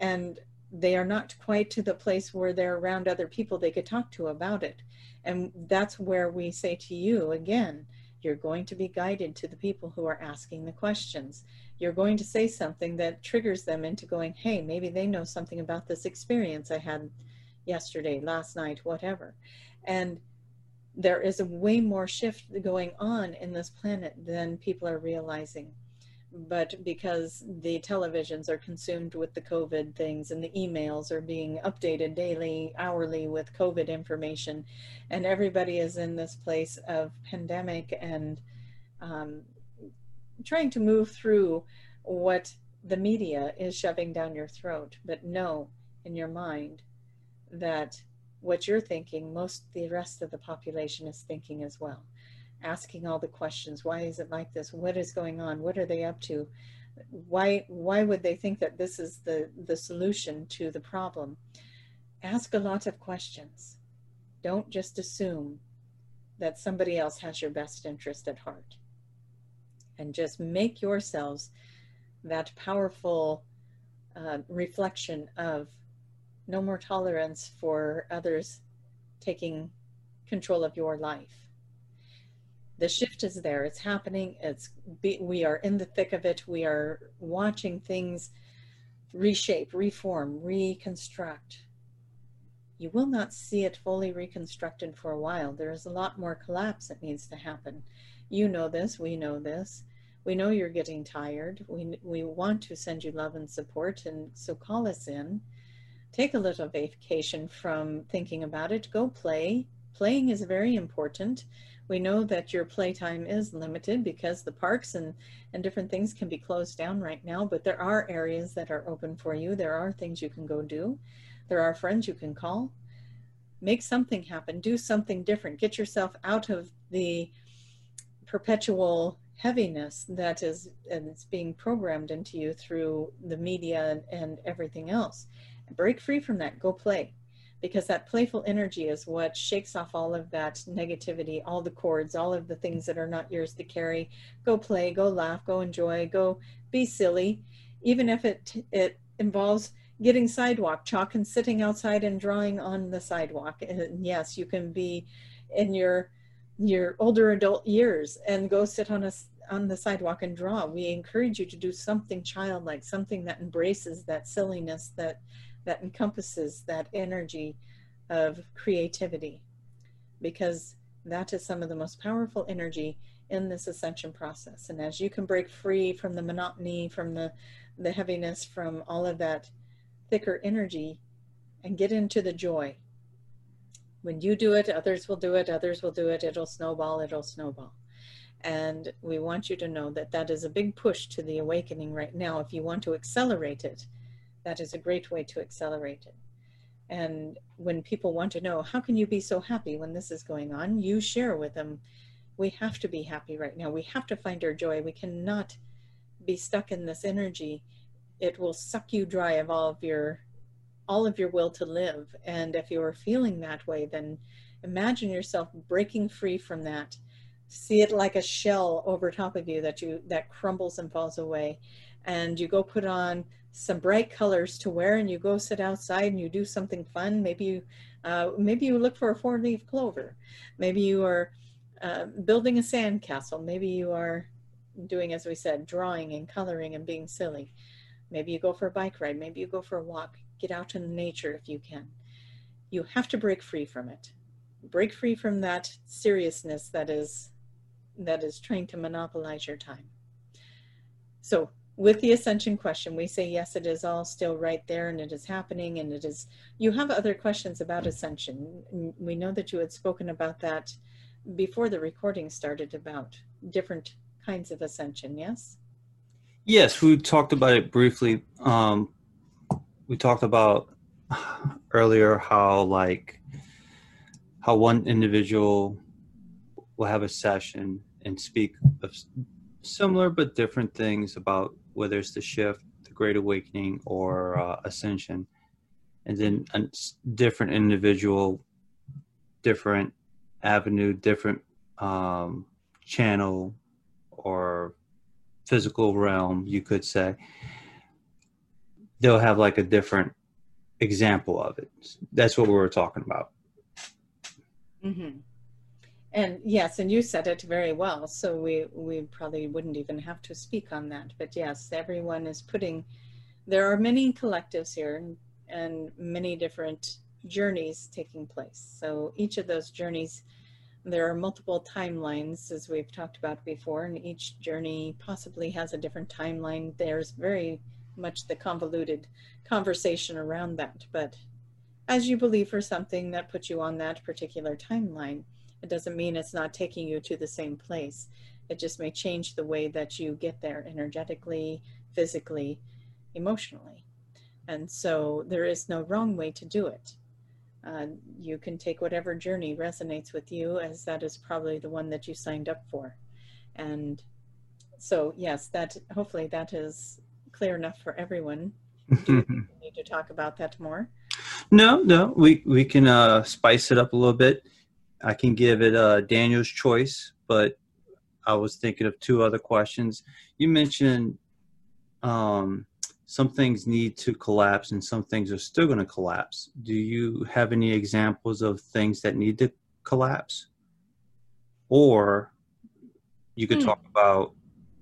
And they are not quite to the place where they're around other people they could talk to about it. And that's where we say to you again you're going to be guided to the people who are asking the questions. You're going to say something that triggers them into going, hey, maybe they know something about this experience I had yesterday, last night, whatever. And there is a way more shift going on in this planet than people are realizing but because the televisions are consumed with the COVID things and the emails are being updated daily, hourly with COVID information, and everybody is in this place of pandemic and um, trying to move through what the media is shoving down your throat. But know in your mind that what you're thinking, most the rest of the population is thinking as well asking all the questions. Why is it like this? What is going on? What are they up to? Why why would they think that this is the the solution to the problem? Ask a lot of questions. Don't just assume that somebody else has your best interest at heart. And just make yourselves that powerful uh, reflection of no more tolerance for others taking control of your life the shift is there it's happening it's we are in the thick of it we are watching things reshape reform reconstruct. You will not see it fully reconstructed for a while. There is a lot more collapse that needs to happen. You know this we know this. We know you're getting tired. We we want to send you love and support and so call us in. Take a little vacation from thinking about it. Go play. Playing is very important we know that your playtime is limited because the parks and, and different things can be closed down right now, but there are areas that are open for you. There are things you can go do. There are friends you can call. Make something happen. Do something different. Get yourself out of the perpetual heaviness that is and it's being programmed into you through the media and, and everything else. Break free from that. Go play because that playful energy is what shakes off all of that negativity, all the cords, all of the things that are not yours to carry. Go play, go laugh, go enjoy, go be silly, even if it it involves getting sidewalk chalk and sitting outside and drawing on the sidewalk. And yes, you can be in your your older adult years and go sit on a on the sidewalk and draw. We encourage you to do something childlike, something that embraces that silliness, that that encompasses that energy of creativity, because that is some of the most powerful energy in this ascension process. And as you can break free from the monotony, from the the heaviness, from all of that thicker energy, and get into the joy. When you do it, others will do it. Others will do it. It'll snowball. It'll snowball. And we want you to know that that is a big push to the awakening right now. If you want to accelerate it, that is a great way to accelerate it. And when people want to know, how can you be so happy when this is going on? You share with them, we have to be happy right now. We have to find our joy. We cannot be stuck in this energy. It will suck you dry of all of your all of your will to live. And if you are feeling that way, then imagine yourself breaking free from that see it like a shell over top of you that you that crumbles and falls away and you go put on some bright colors to wear and you go sit outside and you do something fun. Maybe you uh, maybe you look for a four leaf clover. Maybe you are uh, building a sand castle maybe you are doing as we said drawing and coloring and being silly. Maybe you go for a bike ride. Maybe you go for a walk. Get out in nature if you can. You have to break free from it. Break free from that seriousness that is that is trying to monopolize your time. So with the ascension question, we say, yes, it is all still right there and it is happening and it is, you have other questions about ascension. We know that you had spoken about that before the recording started about different kinds of ascension, yes? Yes, we talked about it briefly. Um, we talked about earlier how like how one individual will have a session and speak of similar but different things about whether it's the shift, the Great Awakening, or uh, Ascension, and then a different individual, different avenue, different um, channel, or physical realm, you could say. They'll have like a different example of it. That's what we were talking about. Mm-hmm. And yes, and you said it very well. So we we probably wouldn't even have to speak on that. But yes, everyone is putting. There are many collectives here and, many different journeys taking place. So each of those journeys, there are multiple timelines, as we've talked about before, and each journey possibly has a different timeline. There's very much the convoluted conversation around that. But as you believe for something that puts you on that particular timeline it doesn't mean it's not taking you to the same place. It just may change the way that you get there energetically, physically, emotionally. And so there is no wrong way to do it. Uh, you can take whatever journey resonates with you, as that is probably the one that you signed up for. And so, yes, that hopefully that is clear enough for everyone. Do you need to talk about that more? No, no, we we can uh, spice it up a little bit. I can give it a Daniel's choice, but I was thinking of two other questions. You mentioned um, some things need to collapse and some things are still going to collapse. Do you have any examples of things that need to collapse? Or you could hmm. talk about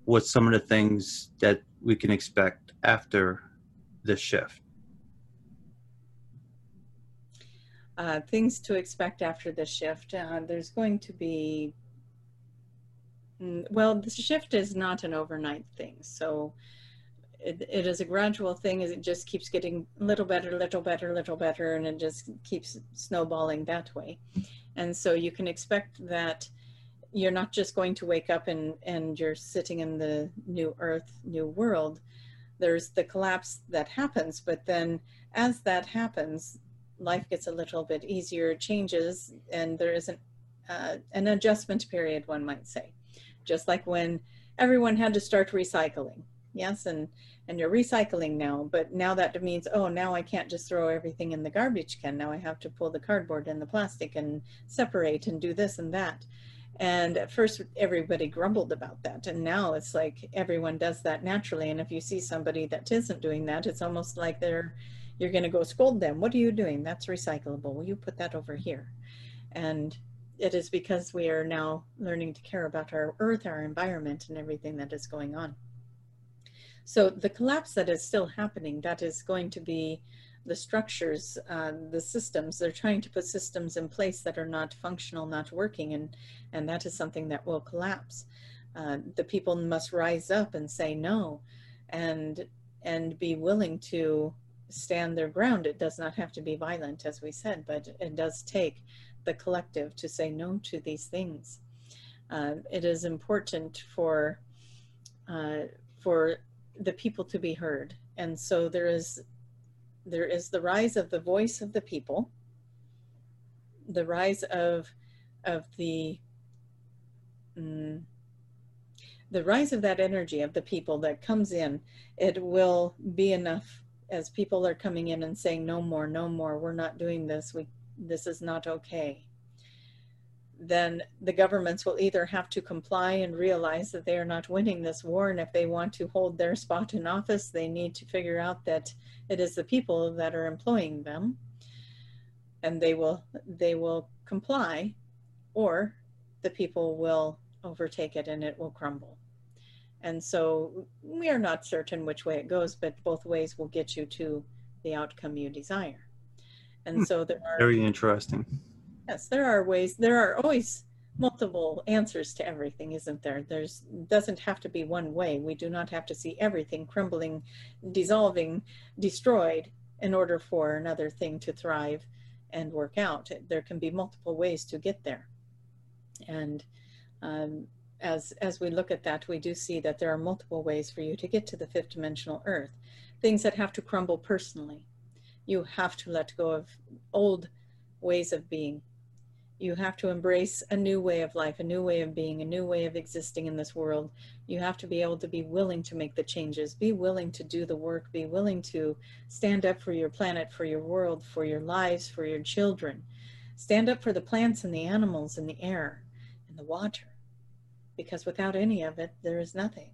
what some of the things that we can expect after this shift. Uh, things to expect after the shift. Uh, there's going to be, mm, well, the shift is not an overnight thing. So it, it is a gradual thing as it just keeps getting little better, little better, little better, and it just keeps snowballing that way. And so you can expect that you're not just going to wake up and, and you're sitting in the new earth, new world. There's the collapse that happens, but then as that happens, life gets a little bit easier, changes, and there isn't uh, an adjustment period, one might say. Just like when everyone had to start recycling. Yes, and, and you're recycling now, but now that means, oh, now I can't just throw everything in the garbage can. Now I have to pull the cardboard and the plastic and separate and do this and that. And at first, everybody grumbled about that. And now it's like everyone does that naturally. And if you see somebody that isn't doing that, it's almost like they're you're going to go scold them. What are you doing? That's recyclable. Will you put that over here? And it is because we are now learning to care about our earth, our environment, and everything that is going on. So the collapse that is still happening, that is going to be the structures, uh, the systems. They're trying to put systems in place that are not functional, not working, and and that is something that will collapse. Uh, the people must rise up and say no, and and be willing to stand their ground. It does not have to be violent, as we said, but it does take the collective to say no to these things. Uh, it is important for uh, for the people to be heard, and so there is there is the rise of the voice of the people, the rise of of the mm, the rise of that energy of the people that comes in. It will be enough as people are coming in and saying no more, no more. We're not doing this. We this is not okay. Then the governments will either have to comply and realize that they are not winning this war, and if they want to hold their spot in office, they need to figure out that it is the people that are employing them and they will they will comply or the people will overtake it and it will crumble and so we are not certain which way it goes but both ways will get you to the outcome you desire and hmm. so there are very interesting yes there are ways there are always multiple answers to everything, isn't there? There's doesn't have to be one way. We do not have to see everything crumbling, dissolving, destroyed in order for another thing to thrive and work out. There can be multiple ways to get there. And um, as as we look at that, we do see that there are multiple ways for you to get to the fifth dimensional earth. Things that have to crumble personally. You have to let go of old ways of being you have to embrace a new way of life, a new way of being, a new way of existing in this world. You have to be able to be willing to make the changes, be willing to do the work, be willing to stand up for your planet, for your world, for your lives, for your children. Stand up for the plants and the animals and the air and the water. Because without any of it, there is nothing.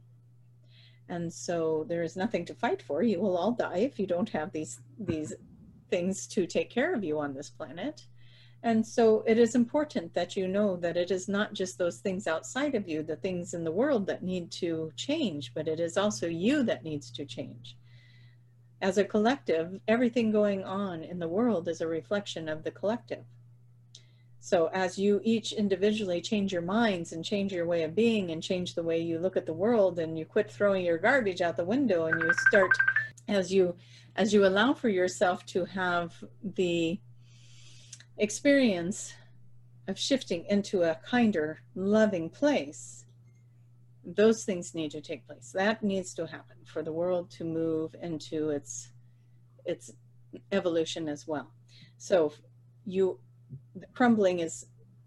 And so there is nothing to fight for. You will all die if you don't have these these things to take care of you on this planet and so it is important that you know that it is not just those things outside of you, the things in the world that need to change, but it is also you that needs to change. As a collective, everything going on in the world is a reflection of the collective. So as you each individually change your minds and change your way of being and change the way you look at the world and you quit throwing your garbage out the window and you start as you as you allow for yourself to have the experience of shifting into a kinder, loving place, those things need to take place. That needs to happen for the world to move into its its evolution as well. So you the crumbling is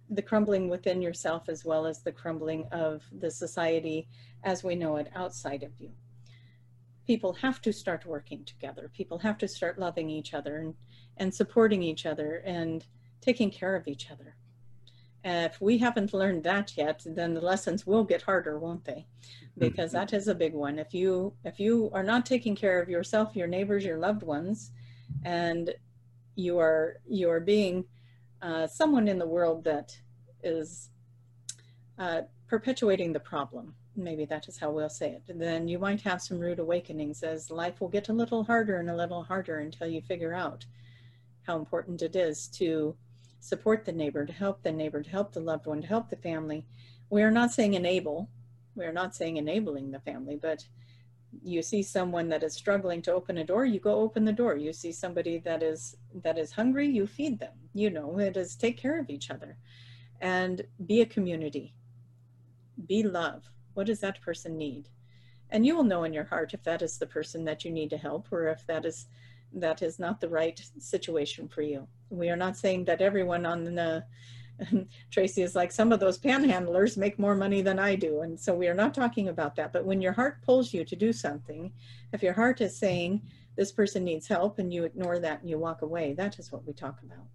the crumbling within yourself as well as the crumbling of the society as we know it outside of you. People have to start working together. People have to start loving each other and, and supporting each other and taking care of each other. And if we haven't learned that yet, then the lessons will get harder, won't they? Hmm. Because that is a big one. If you if you are not taking care of yourself, your neighbors, your loved ones, and you are you are being uh, someone in the world that is uh, perpetuating the problem, maybe that is how we'll say it, then you might have some rude awakenings as life will get a little harder and a little harder until you figure out how important it is to support the neighbor, to help the neighbor, to help the loved one, to help the family. We are not saying enable, we are not saying enabling the family, but you see someone that is struggling to open a door, you go open the door. You see somebody that is that is hungry, you feed them. You know, it is take care of each other and be a community. Be love. What does that person need? And you will know in your heart if that is the person that you need to help or if that is that is not the right situation for you. We are not saying that everyone on the Tracy is like some of those panhandlers make more money than I do. And so we are not talking about that. But when your heart pulls you to do something, if your heart is saying this person needs help and you ignore that and you walk away, that is what we talk about.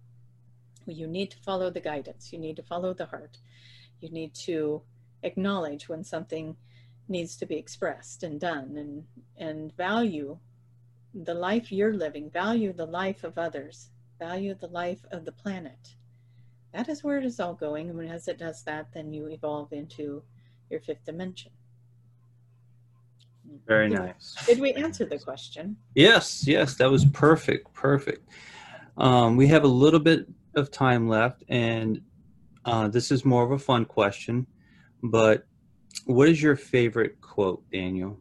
You need to follow the guidance. You need to follow the heart. You need to acknowledge when something needs to be expressed and done and, and value the life you're living, value the life of others, value the life of the planet. That is where it is all going. And as it does that, then you evolve into your fifth dimension. Very Did- nice. Did we answer the question? Yes, yes, that was perfect, perfect. Um, we have a little bit of time left, and uh, this is more of a fun question. But what is your favorite quote, Daniel?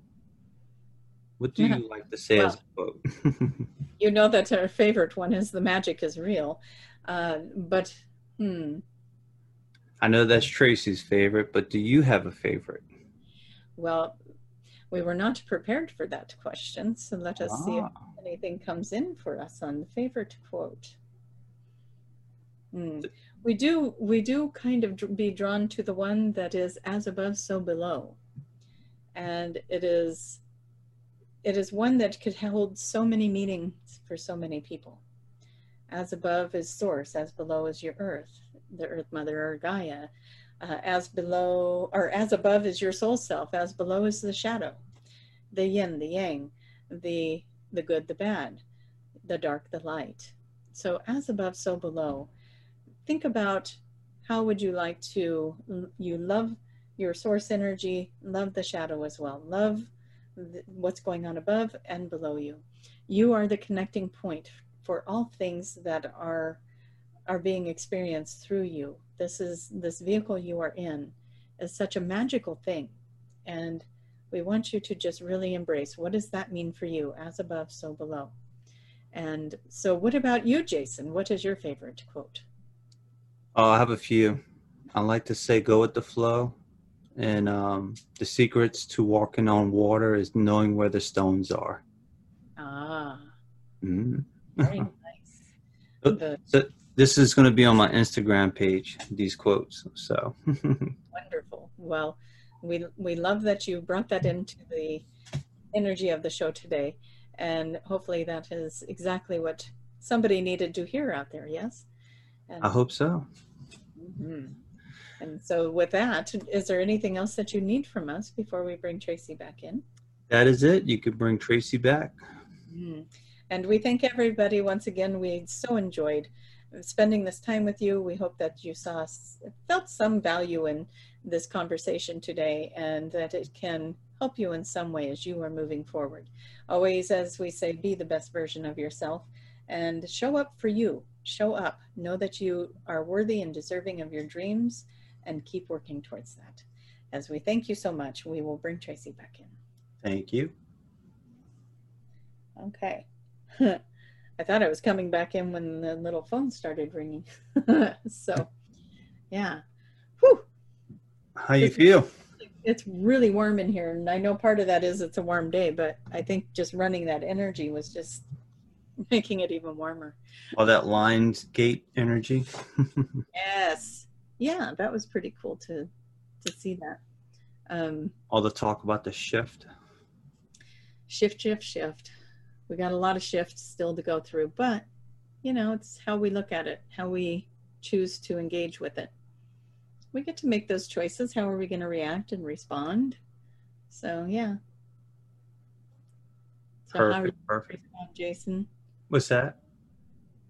What do you like to say as a quote? You know that our favorite one is the magic is real. Uh, but, hmm, I know that's Tracy's favorite, but do you have a favorite? well, we were not prepared for that question. So let us see if Ah, anything comes in for us on the favorite quote. Hmm. We do we do kind of be drawn to the one that is as above so below, and it is it is one that could hold so many meanings for so many people. As above is source, as below is your earth, the earth mother or Gaia. Uh, as below or as above is your soul self, as below is the shadow, the yin, the yang, the the good, the bad, the dark, the light. So as above, so below. Think about how would you like to you love your source energy, love the shadow as well, love what's going on above and below you. You are the connecting point for all things that are are being experienced through you. This is this vehicle you are in is such a magical thing, and we want you to just really embrace what does that mean for you as above so below and so what about you jason what is your favorite quote Oh, I have a few. I like to say go with the flow. And um, the secrets to walking on water is knowing where the stones are. ah Mhm. Very nice The- this is going to be on my Instagram page, these quotes. So wonderful well we we love that you brought that into the energy of the show today and hopefully that is exactly what somebody needed to hear out there yes and, I hope so. Mhm. and so with that is there anything else that you need from us before we bring tracy back in That is it. You could bring Tracy back. Mm. And we thank everybody once again. We so enjoyed spending this time with you. We hope that you saw felt some value in this conversation today and that it can help you in some way as you are moving forward. Always, as we say, be the best version of yourself and show up for you. Show up. Know that you are worthy and deserving of your dreams and keep working towards that. As we thank you so much, we will bring Tracy back in. Thank you. Okay. I thought I was coming back in when the little phone started ringing. so, yeah. Whew. How you feel? It's really warm in here. And I know part of that is it's a warm day, but I think just running that energy was just making it even warmer. All that Lionsgate energy. Yes. Yeah, that was pretty cool to to see that. Um, All the talk about the shift. shift, shift, shift. We got a lot of shifts still to go through, but you know, it's how we look at it, how we choose to engage with it. We get to make those choices. How are we going to react and respond? So, yeah. So, how are you Perfect. Perfect. respond, Jason? What's that?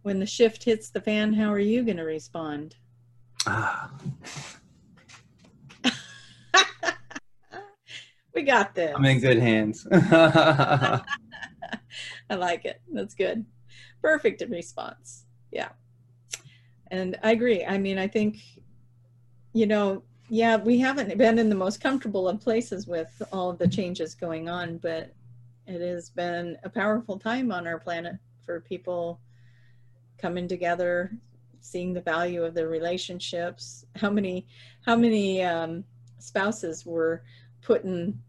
When the shift hits the fan, how are you going to respond? Ah, we got this. I'm in good hands. I like it. That's good. Perfect in response. Yeah. And I agree. I mean, I think, you know, yeah, we haven't been in the most comfortable of places with all of the changes going on, but it has been a powerful time on our planet for people coming together, seeing the value of their relationships. How many, how many um, spouses were put in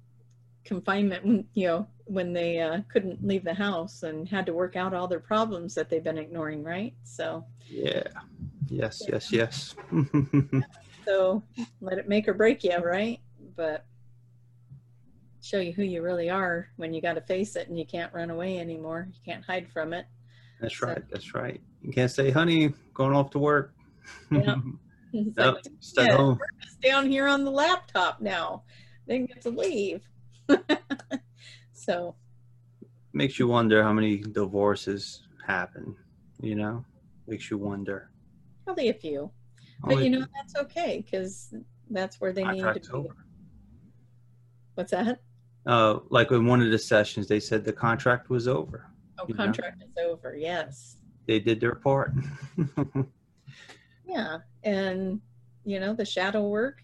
confinement, when, you know, when they uh, couldn't leave the house and had to work out all their problems that they've been ignoring, right? So, yeah. Yes, yes, yes. so let it make or break you, right? But show you who you really are when you got to face it and you can't run away anymore. You can't hide from it. that's right. That's right. You can't say, honey, going off to work. Yeah. It's Nope, like, stay yeah. home. Down here on the laptop now. Didn't get to leave. so, Makes you wonder how many divorces happen, you know? Makes you wonder. probably a few. But you know, that's okay because that's where they need to be. What's that? Uh, like in one of the sessions, they said the contract was over. Oh, You know? contract is over. Yes. They did their part. Yeah. And, you know, the shadow work,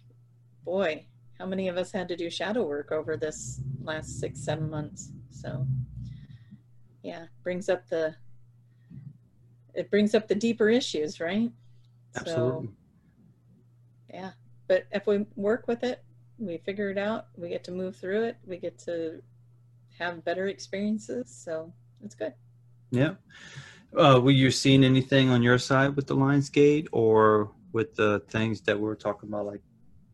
boy, how many of us had to do shadow work over this last six, seven months? So, yeah, brings up the, it brings up the deeper issues, right? Absolutely. So, yeah. But if we work with it, we figure it out, we get to move through it, we get to have better experiences. So it's good. Yeah. Uh, were you seeing anything on your side with the Lionsgate or with the things that we were talking about, like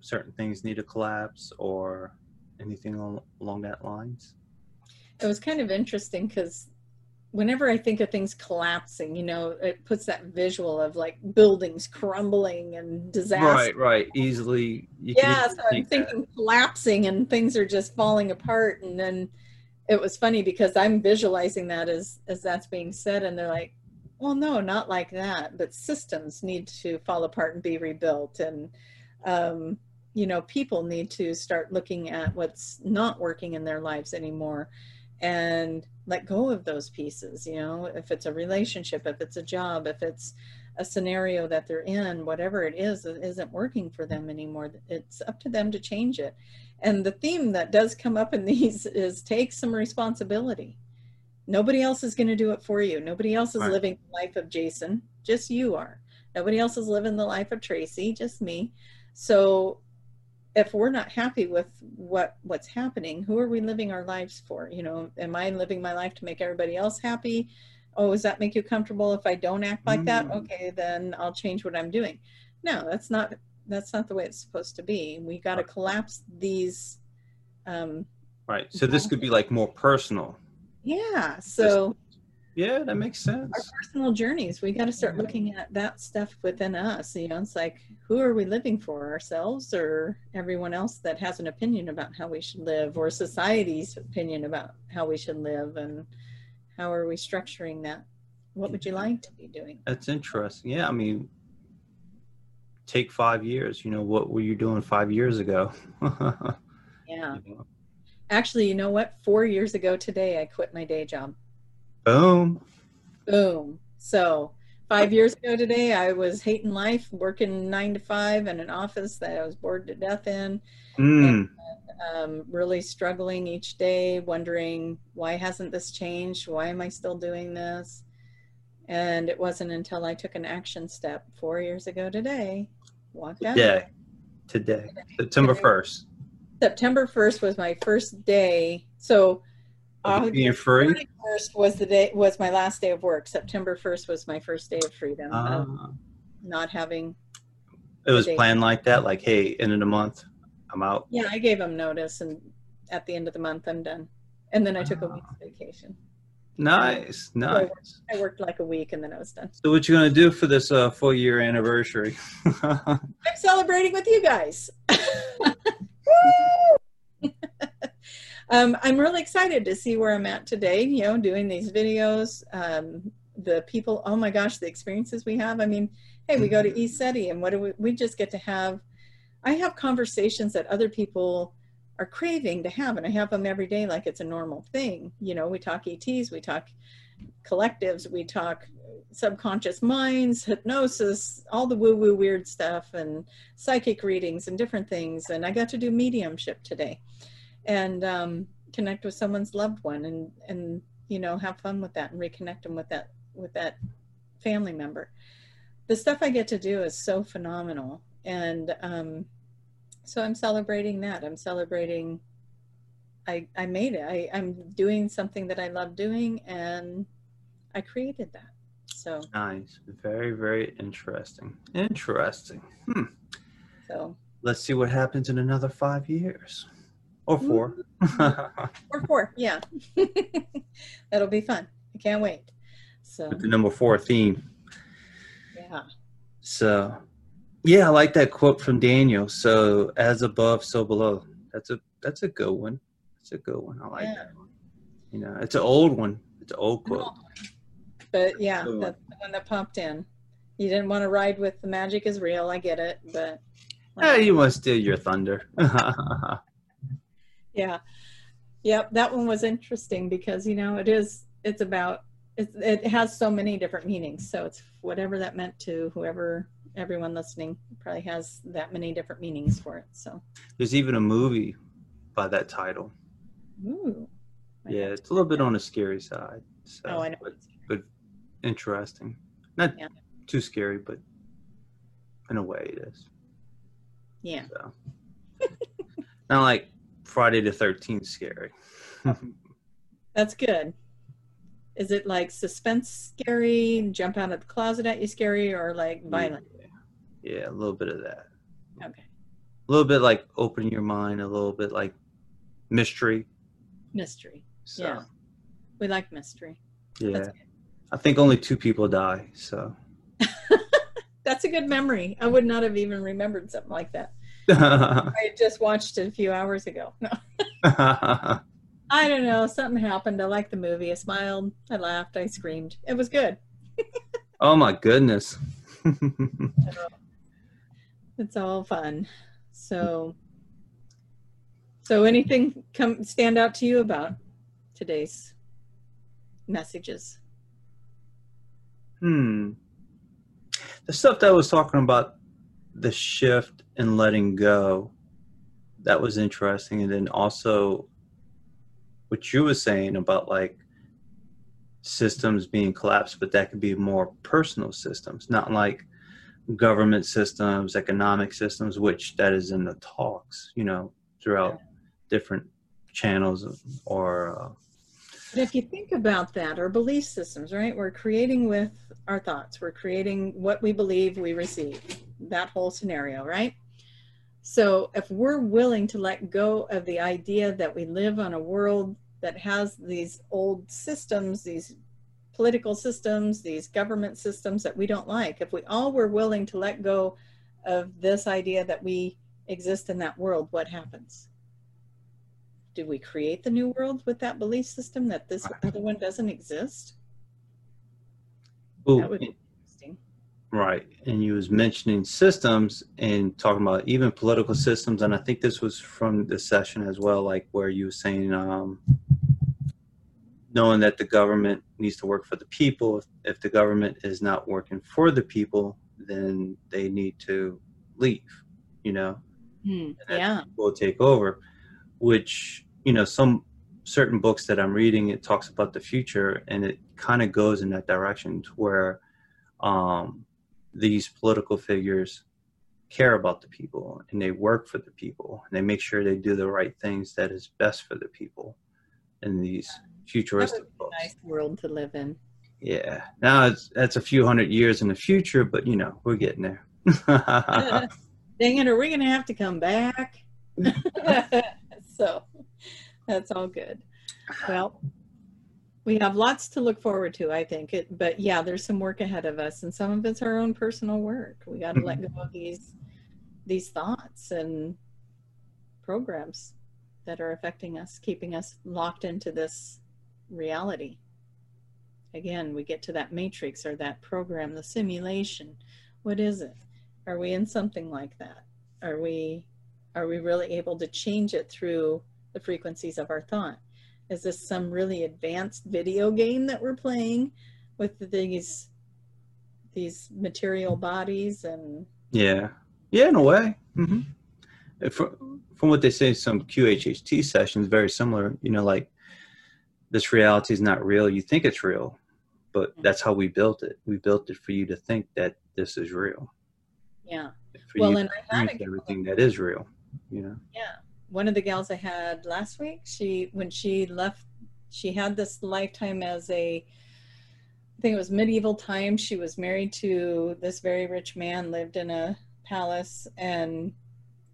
certain things need to collapse or anything al- along that lines? it was kind of interesting because whenever I think of things collapsing, you know, it puts that visual of like buildings crumbling and disaster. Right, right. Easily. You Yeah, so I'm think that. thinking collapsing and things are just falling apart. And then it was funny because I'm visualizing that as as that's being said, and they're like, "Well, no, not like that. But systems need to fall apart and be rebuilt, and um, you know, people need to start looking at what's not working in their lives anymore." and let go of those pieces you know if it's a relationship if it's a job if it's a scenario that they're in whatever it is that isn't working for them anymore it's up to them to change it. And the theme that does come up in these is take some responsibility. Nobody else is going to do it for you. Nobody else is Right. living the life of jason. Just you are. Nobody else is living the life of tracy. Just me. So if we're not happy with what what's happening who are we living our lives for you know am i living my life to make everybody else happy oh does that make you comfortable if i don't act like that Mm. okay then i'll change what i'm doing no that's not that's not the way it's supposed to be we got to Right. collapse these um Right. So this could be like more personal. yeah so Yeah, that makes sense. our personal journeys we got to start looking at that stuff within us you know it's like who are we living for ourselves or everyone else that has an opinion about how we should live or society's opinion about how we should live and how are we structuring that what would you like to be doing That's interesting. Yeah, I mean, take five years. You know, what were you doing five years ago? yeah You know? actually you know what four years ago today i quit my day job Boom. boom so five years ago today i was hating life working nine to five in an office that i was bored to death in Mm. um, really struggling each day, wondering why hasn't this changed? Why am I still doing this? And it wasn't until I took an action step four years ago today, walked out. Today. Today. September Today. 1st. September 1st was my first day. So uh, being free. 31st was the day was my last day of work. September 1st was my first day of freedom, of Uh, not having. it was planned like that. Like, hey, end of the month, I'm out. Yeah, I gave them notice, and at the end of the month, I'm done. And then I took a Ah. week's vacation. Nice, nice. I worked like a week, and then I was done. So, what you gonna do for this uh, full year anniversary? I'm celebrating with you guys. um, I'm really excited to see where I'm at today, you know, doing these videos. Um, the people, oh my gosh, the experiences we have. I mean, hey, we go to ESETI and what do we, we just get to have, I have conversations that other people are craving to have, and I have them every day like it's a normal thing. You know, we talk ETs, we talk collectives, we talk subconscious minds, hypnosis, all the woo woo weird stuff, and psychic readings and different things. And I got to do mediumship today and um, connect with someone's loved one and, and, you know, have fun with that and reconnect them with that, with that family member. The stuff I get to do is so phenomenal. And um, so I'm celebrating that. I'm celebrating. I, I made it. I, I'm doing something that I love doing and I created that. So, nice. Very, very interesting. Interesting. Hmm. so Let's see what happens in another five years or four. or four, yeah. That'll be fun. I can't wait. So, With the number four theme. yeah. So, yeah, I like that quote from Daniel. So, as above, so below. That's a that's a good one. That's a good one. I like Yeah. that one. You know, it's an old one. It's an old quote. But yeah, one. that's the one that popped in. You didn't want to ride with the magic is real. I get it, but Yeah, you must steal your thunder. yeah, yep. That one was interesting because you know it is. It's about. It, it has so many different meanings. So it's whatever that meant to whoever, everyone listening, probably has that many different meanings for it. So. There's even a movie by that title. Ooh. Yeah, it's a little bit on the scary side. So, Oh, I know. But, but interesting. Not Yeah. too scary, but in a way it is. Yeah. So. Not like Friday the 13th scary. That's good. Is it like suspense scary, jump out of the closet at you scary, or like violent? Yeah, a little bit of that. Okay. A little bit like opening your mind, a little bit like mystery. Mystery. So, Yeah. We like mystery. yeah. I think only two people die. So, That's a good memory. I would not have even remembered something like that. I just watched it a few hours ago. No. I don't know. Something happened. I liked the movie. I smiled. I laughed. I screamed. It was good. oh my goodness. It's all fun. So, so anything come stand out to you about today's messages? Hmm. The stuff that I was talking about the shift and letting go, that was interesting. And then also what you were saying about like systems being collapsed, but that could be more personal systems, not like government systems, economic systems, which that is in the talks, you know, throughout different channels or uh, But if you think about that, our belief systems, right? We're creating with our thoughts. We're creating what we believe we receive. That whole scenario, right? So if we're willing to let go of the idea that we live on a world that has these old systems, these political systems, these government systems that we don't like, if we all were willing to let go of this idea that we exist in that world, what happens? Do we create the new world with that belief system that this other one doesn't exist? That would. Right. And you was mentioning systems and talking about even political systems. And I think this was from the session as well, like where you were saying, um, knowing that the government needs to work for the people. If, if the government is not working for the people, then they need to leave, you know, that Yeah. will take over, which, you know, some certain books that I'm reading, it talks about the future and it kind of goes in that direction to where um, these political figures care about the people and they work for the people and they make sure they do the right things that is best for the people in these futuristic books. Nice world to live in. Yeah. Now it's that's a few hundred years in the future, but you know, we're getting there. Dang it, are we to have to come back? so that's all good. Well, we have lots to look forward to, I think. It, but yeah, there's some work ahead of us, and some of it's our own personal work. We got to let mm-hmm. go of these these thoughts and programs that are affecting us, keeping us locked into this reality. Again, we get to that matrix or that program, the simulation. What is it? Are we in something like that? Are we are we really able to change it through the frequencies of our thought? Is this some really advanced video game that we're playing with these these material bodies and yeah. Yeah, in a way. hmm From, from what they say, some QHHT sessions very similar. You know, like this reality is not real. You think it's real, but that's how we built it. We built it for you to think that this is real. yeah. For Well, and I had a everything that is real. You know. Yeah. One of the gals I had last week, she when she left she had this lifetime as a I think it was medieval times. She was married to this very rich man, lived in a palace and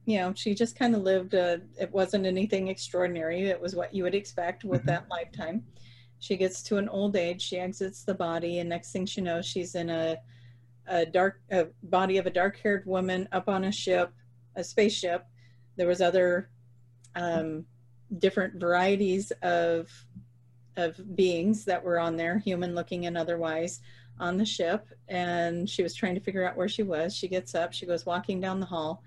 you know, she just kind of lived a it wasn't anything extraordinary. It was what you would expect with Mhm. that lifetime. She gets to an old age, she exits the body and next thing she knows she's in a a dark a body of a dark-haired woman up on a ship, a spaceship there was other um, different varieties of of beings that were on there human looking and otherwise on the ship and she was trying to figure out where she was. She gets up, she goes walking down the hall.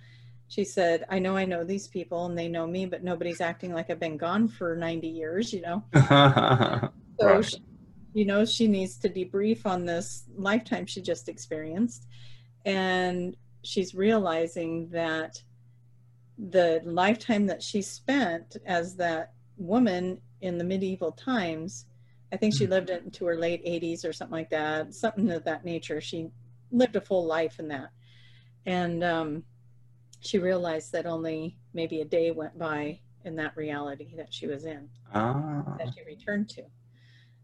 She said, I know I know these people and they know me, but nobody's acting like I've been gone for 90 years, you know? So, Right. she, you know, she needs to debrief on this lifetime she just experienced. And she's realizing that the lifetime that she spent as that woman in the medieval times, I think she Mhm. lived into her late 80s or something like that, something of that nature. She lived a full life in that. And um, she realized that only maybe a day went by in that reality that she was in ah, that she returned to.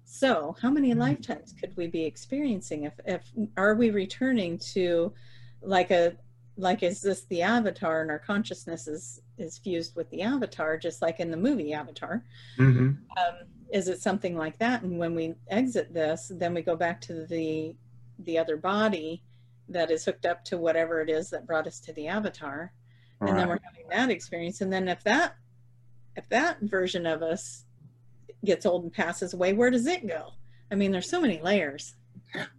So, how many Hmm. lifetimes could we be experiencing? If, if are we returning to, like a, like is this the avatar, and our consciousness is is fused with the avatar, just like in the movie Avatar? hmm Um, is it something like that? And when we exit this, then we go back to the the other body that is hooked up to whatever it is that brought us to the avatar. And then we're having that experience. And then if that if that version of us gets old and passes away where does it go? I mean there's so many layers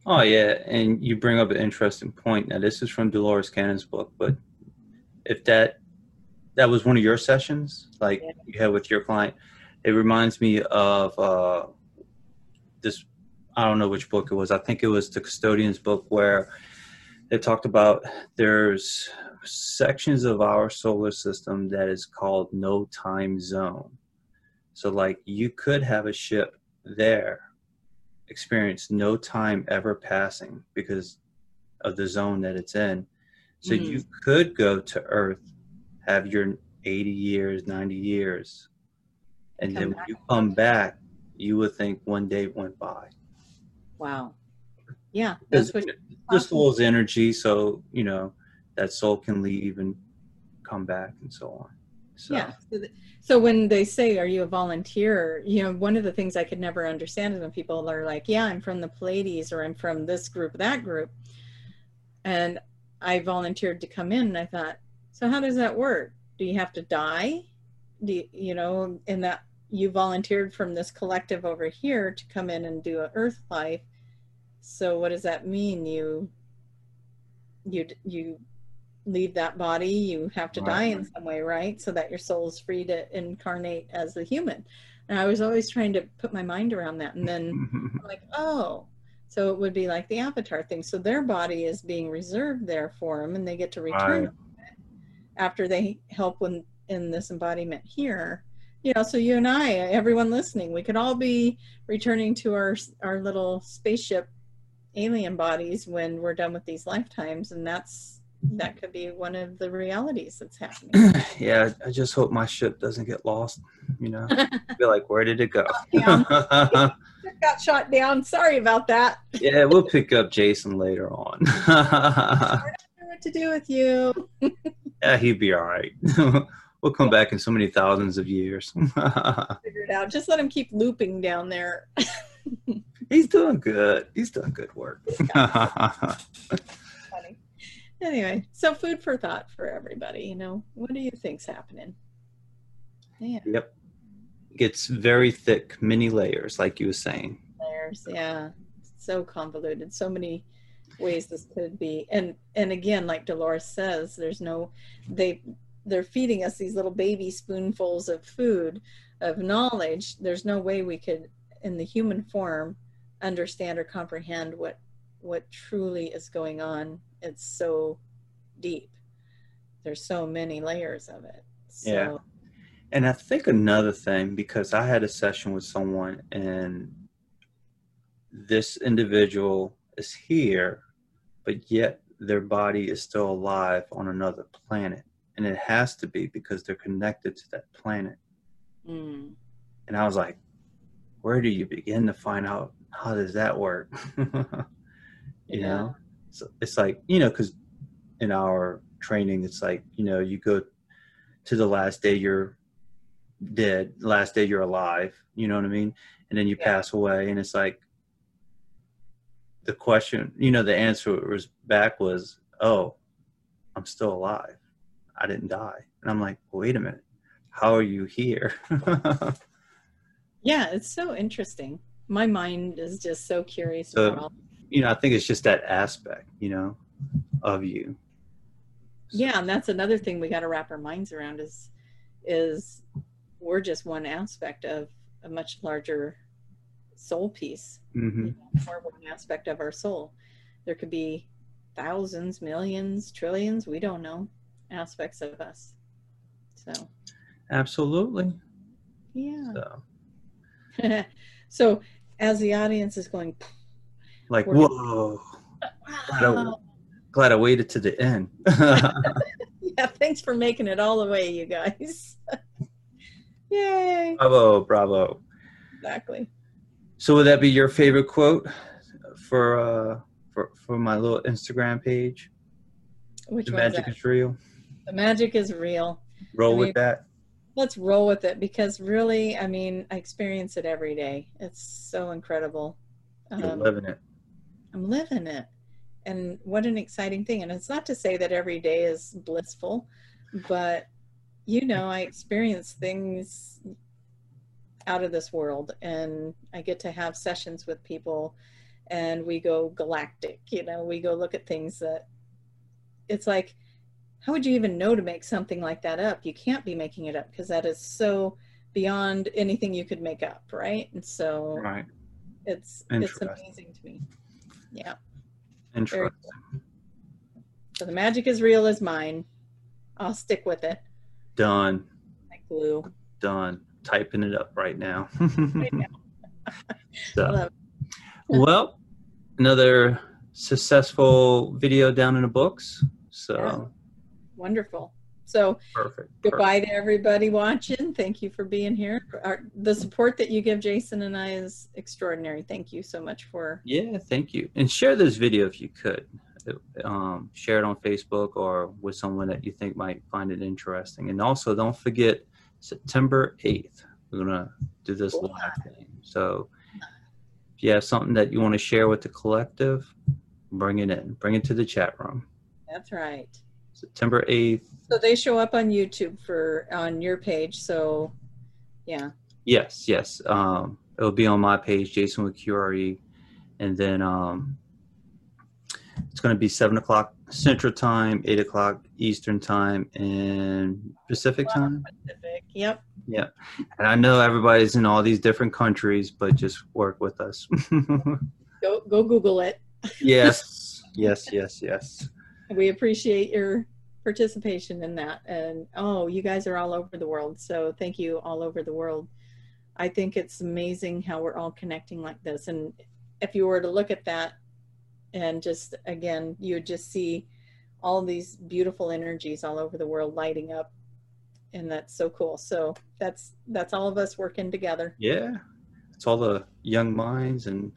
Oh yeah, and you bring up an interesting point. Now this is from Dolores Cannon's book, but if that that was one of your sessions, like Yeah. you had with your client, it reminds me of uh, this. I don't know which book it was. I think it was the Custodian's book where they talked about there's sections of our solar system that is called no time zone. So like you could have a ship there experience no time ever passing because of the zone that it's in. So Mm. you could go to Earth, have your 80 years, 90 years, and Come then back. when you come back, you would think one day went by. wow yeah that's what the soul's energy, so you know that soul can leave and come back and so on. So. Yeah so, th- so when they say are you a volunteer? you know one of the things i could never understand is when people are like yeah i'm from the pleiades or i'm from this group that group. And i volunteered to come in and i thought so how does that work? Do you have to die? Do you, you know in that you volunteered from this collective over here to come in and do an earth life so what does that mean? You you you leave that body you have to die in some way right? So that your soul is free to incarnate as a human. And i was always trying to put my mind around that. And then I'm like oh so it would be like the avatar thing. So their body is being reserved there for them and they get to return Right. after they help when in this embodiment here. You know so you and i everyone listening we could all be returning to our our little spaceship alien bodies when we're done with these lifetimes. And that's that could be one of the realities that's happening yeah, I just hope my ship doesn't get lost. You know, be like, where did it go? Got shot down sorry about that yeah, we'll pick up Jason later on. I don't know what to do with you yeah, he'd be all right. we'll come back in so many thousands of years. figure it out just let him keep looping down there He's doing good. He's doing good work. Anyway, so food for thought for everybody. You know, what do you think's happening? Yeah, yep. Gets very thick, many layers, like you were saying. layers. Yeah, so convoluted. So many ways this could be. And and again, like Dolores says, there's no they they're feeding us these little baby spoonfuls of food of knowledge. There's no way we could, in the human form, understand or comprehend what what truly is going on. It's so deep. There's so many layers of it. So, Yeah. And I think another thing, because I had a session with someone and this individual is here, but yet their body is still alive on another planet. And it has to be because they're connected to that planet. mm, And I was like, where do you begin to find out how does that work? you Yeah. know? So it's like, you know, because in our training, it's like, you know, you go to the last day you're dead, last day you're alive, you know what I mean? And then you Yeah. pass away, and it's like the question, you know, the answer was back was, oh, I'm still alive. I didn't die. And I'm like, wait a minute, how are you here? yeah, it's so interesting. My mind is just so curious So- about all you know, I think it's just that aspect, you know, of you. yeah and that's another thing we got to wrap our minds around is is we're just one aspect of a much larger soul piece. Hmm or one aspect of our soul. There could be thousands millions trillions we don't know aspects of us. So. Absolutely. yeah. So, so as the audience is going like, We're- whoa! wow, Glad I waited to the end. yeah thanks for making it all the way you guys yay bravo, bravo. exactly So, would that be your favorite quote for uh for for my little Instagram page? which the magic that? is real. the magic is real Roll I mean, with that. let's roll with it because really i mean i experience it every day it's so incredible You're um, living it. I'm living it. And what an exciting thing. And it's not to say that every day is blissful but you know i experience things out of this world and i get to have sessions with people and we go galactic you know we go look at things that it's like how would you even know to make something like that up? You can't be making it up because that is so beyond anything you could make up right? And so Right. it's it's amazing to me yeah Interesting. so the magic is real is mine i'll stick with it Done. like glue Done. Typing it up right now. Right now. So, I love well, another successful video down in the books. So Yeah. wonderful so perfect. goodbye to everybody watching thank you for being here Our, the support that you give jason and i is extraordinary thank you so much for Yeah, thank you. And share this video if you could. Um, share it on Facebook or with someone that you think might find it interesting. And also, don't forget September 8th. We're going to do this Cool. live thing. So if you have something that you want to share with the collective, bring it in. Bring it to the chat room. that's right September 8th. So they show up on youtube for on your page so yeah Yes, yes. Um, it'll be on my page, Jason with QRE. And then um, it's going to be 7 o'clock Central Time, 8 o'clock Eastern Time, and Pacific Time. Pacific. yep Yep. And I know everybody's in all these different countries, but just work with us. go go google it yes, yes, yes, yes. we appreciate your participation in that. And oh you guys are all over the world. So thank you all over the world. I think it's amazing how we're all connecting like this. And if you were to look at that and just again you would just see all these beautiful energies all over the world lighting up. And that's so cool. So that's that's all of us working together. Yeah. It's all the young minds and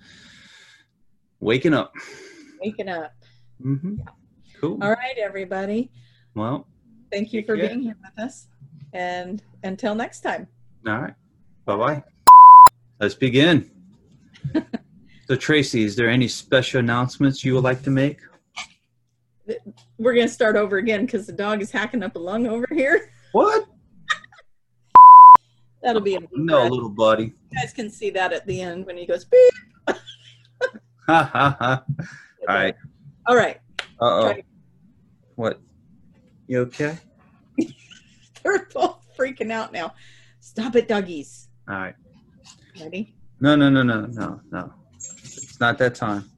waking up. waking up. Hmm Cool. all right everybody Well, thank you for being here with us and until next time All right. Bye bye. Let's begin. so, Tracy, is there any special announcements you would like to make? we're gonna start over again because the dog is hacking up a lung over here. What? That'll be a No, little buddy. You guys can see that at the end when he goes beep. Ha ha ha. All right. All right. Uh oh. What? You okay? They're both freaking out now. Stop it, doggies. All right. Ready? No, no, no, no, no, no. It's not that time.